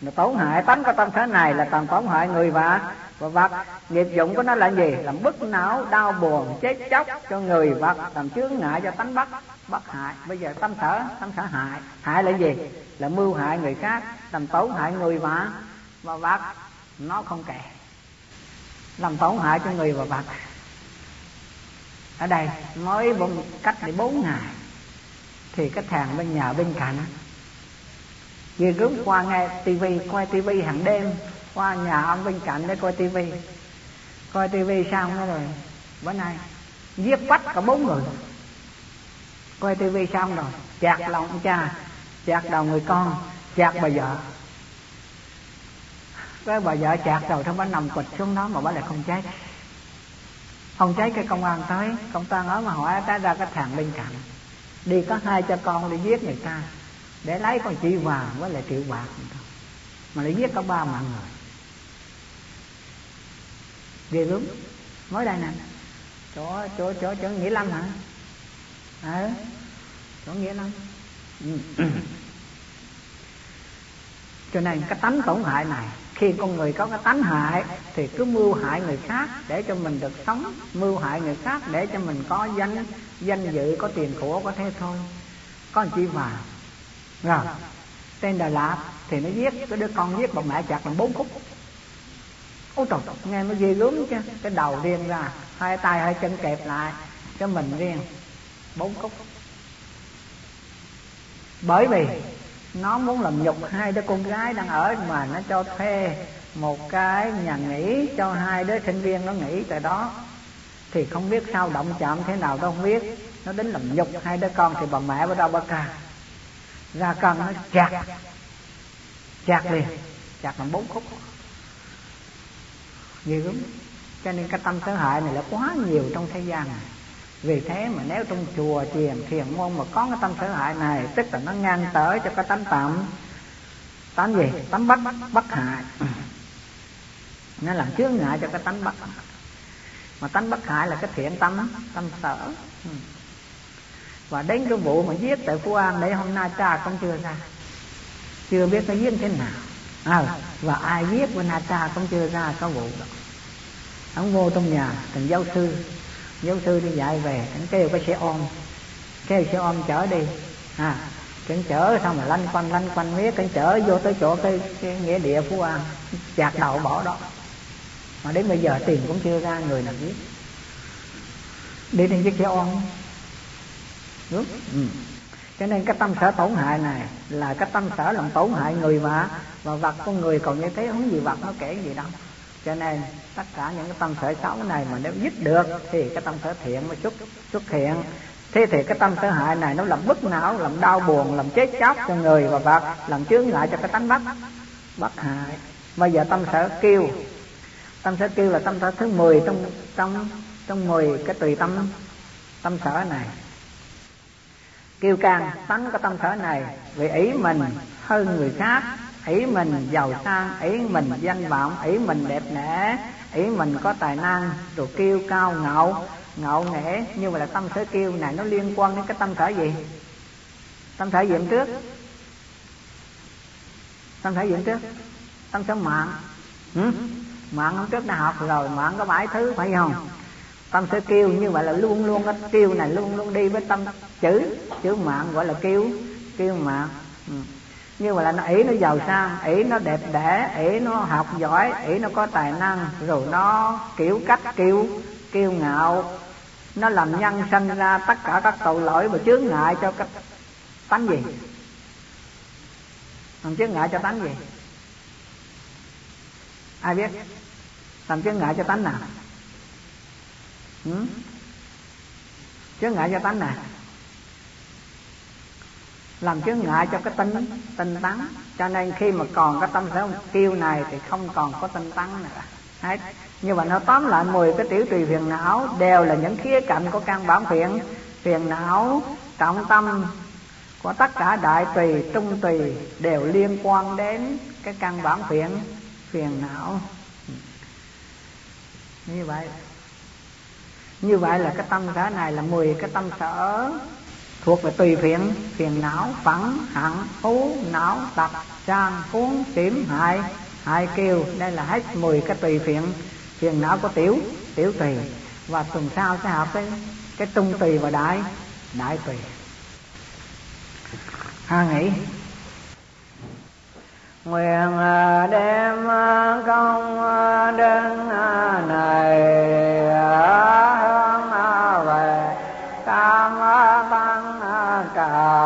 là tổn hại, tánh có tâm sở này là tầm tổn hại người và và vật. Nghiệp dụng của nó là gì? Làm bức não đau buồn, chết chóc cho người vật, làm chướng ngại cho tánh bất bất hại. Bây giờ tâm sở tâm sở hại. Hại là gì? Là mưu hại người khác, làm tổn hại người và và vật. Nó không kể làm tổn hại cho người và vật ở đây, mới cách để bốn ngày, thì cái thằng bên nhà bên cạnh Ghi cứ qua nghe tivi Coi tivi hàng đêm, Qua nhà ông bên cạnh để coi tivi Coi tivi xong đó rồi, Bữa nay giết bắt cả bốn người. Coi tivi xong rồi, Chạc lòng ông cha, Chạc đầu người con, Chạc bà vợ. Cái bà vợ chạc rồi thôi bà nằm quịch xuống đó Mà bà lại không chết Không chết cái công an tới Công an ở mà hỏi ta ra cái thằng bên cạnh. Đi có hai cho con đi giết người ta. Để lấy con chị vàng với lại triệu bạc mà lại giết có ba mạng người. Ghê gớm. Mới đây nè. Chỗ chỗ chỗ chỗ nghĩa lâm hả? Ờ. À, chỗ nghĩa lâm. Ừ. [CLEARS THROAT] Cho nên cái tánh tổn hại này khi con người có cái tánh hại, thì cứ mưu hại người khác để cho mình được sống, mưu hại người khác để cho mình có danh danh dự, có tiền của, có thế thôi. Có chi mà. Rồi, tên Đà Lạt thì nó giết, cái đứa con giết bà mẹ chặt làm bốn khúc. Ôi trời, nghe nó ghê gớm chứ. Cái đầu riêng ra, hai tay, hai chân kẹp lại, cái mình riêng bốn khúc. Bởi vì nó muốn làm nhục hai đứa con gái đang ở mà nó cho thuê một cái nhà nghỉ cho hai đứa sinh viên nó nghỉ tại đó. Thì không biết sao động chạm thế nào đâu không biết. Nó đến làm nhục hai đứa con thì bà mẹ bắt đầu bà ca. Ra cần nó chặt chặt liền. Chặt làm bốn khúc. Nhiều lắm. Cho nên cái tâm sở hại này là quá nhiều trong thế gian này vì thế mà nếu trong chùa chiền thiền môn mà có cái tâm sở hại này tức là nó ngăn tới cho cái tánh tạm. Tánh gì? Tánh bất bất hại. Nó làm chướng ngại cho cái tánh bất. Mà tánh bất hại là cái thiện tâm tâm sở. Ừ. Và đến cái vụ mà giết tại phú an đấy hôm nay cha cũng chưa ra. Chưa biết nó giết thế nào. À, và ai giết bên na cha cũng chưa ra có vụ đó. Ông vô trong nhà thằng giáo sư giáo sư đi dạy về anh kêu cái xe ôm. Kêu xe ôm chở đi. À cảnh chở xong rồi lanh quanh lanh quanh miết cảnh chở vô tới chỗ cái, cái nghĩa địa phú an. Chặt đầu bỏ đó. Mà đến bây giờ tiền cũng chưa ra người nào biết, đi trên chiếc xe ôm. Đúng. Ừ. cho nên cái tâm sở tổn hại này là cái tâm sở làm tổn hại người mà. Và vật con người còn như thế không gì vật nó kể gì đâu cho nên, tất cả những cái tâm sở xấu này mà nếu dứt được thì cái tâm sở thiện mới xuất xuất hiện. Thế thì cái tâm sở hại này nó làm bức não, làm đau buồn, làm chết chóc cho người và vật, làm chướng ngại cho cái tánh bất bất hại. Bây giờ tâm sở kêu, tâm sở kêu là tâm sở thứ 10 trong trong trong 10 cái tùy tâm tâm sở này. Kêu càng tánh cái tâm sở này, vì ý mình hơn người khác ý mình giàu sang, ý mình danh vọng, ý mình đẹp nẻ ý mình có tài năng rồi kêu cao ngạo. Ngạo nghễ như vậy là tâm sở kêu này nó liên quan đến cái tâm sở gì? Tâm sở diện trước? Tâm sở diện trước? Tâm sở mạng. Ừ? mạng hôm trước đã học rồi, mạng có bảy thứ phải không? Tâm sở kêu như vậy là luôn luôn cái kêu này luôn luôn đi với tâm chữ. Chữ mạng gọi là kêu kêu mạng. Ừ như mà là nó ý nó giàu sang ý nó đẹp đẽ ý nó học giỏi ý nó có tài năng, rồi nó kiểu cách kiêu kiêu ngạo. Nó làm nhân sanh ra tất cả các tội lỗi và chướng ngại cho các tánh gì? Làm chướng ngại cho tánh gì? Ai biết? Làm chướng ngại cho tánh nào? Ừ? chướng ngại cho tánh nào? Làm chướng ngại cho cái tinh tinh tấn. Cho nên khi mà còn cái tâm sở kêu này thì không còn có tinh tấn nữa. Đấy. như vậy nó tóm lại 10 cái tiểu tùy phiền não đều là những khía cạnh của căn bản phiền phiền não, trọng tâm của tất cả đại tùy, trung tùy đều liên quan đến cái căn bản phiền phiền não. Như vậy. Như vậy là cái tâm sở này là 10 cái tâm sở thuộc về tùy phiền phiền não phẫn hẳn, thú, não, tập trang cuốn tiểm hại. Hại kiều đây là hết 10 cái tùy phiền. Phiền não có tiểu tiểu tùy. Và tuần sau sẽ học cái cái trung tùy và đại đại tùy. A nghĩ nguyện à, đem à, công à, đơn này cả.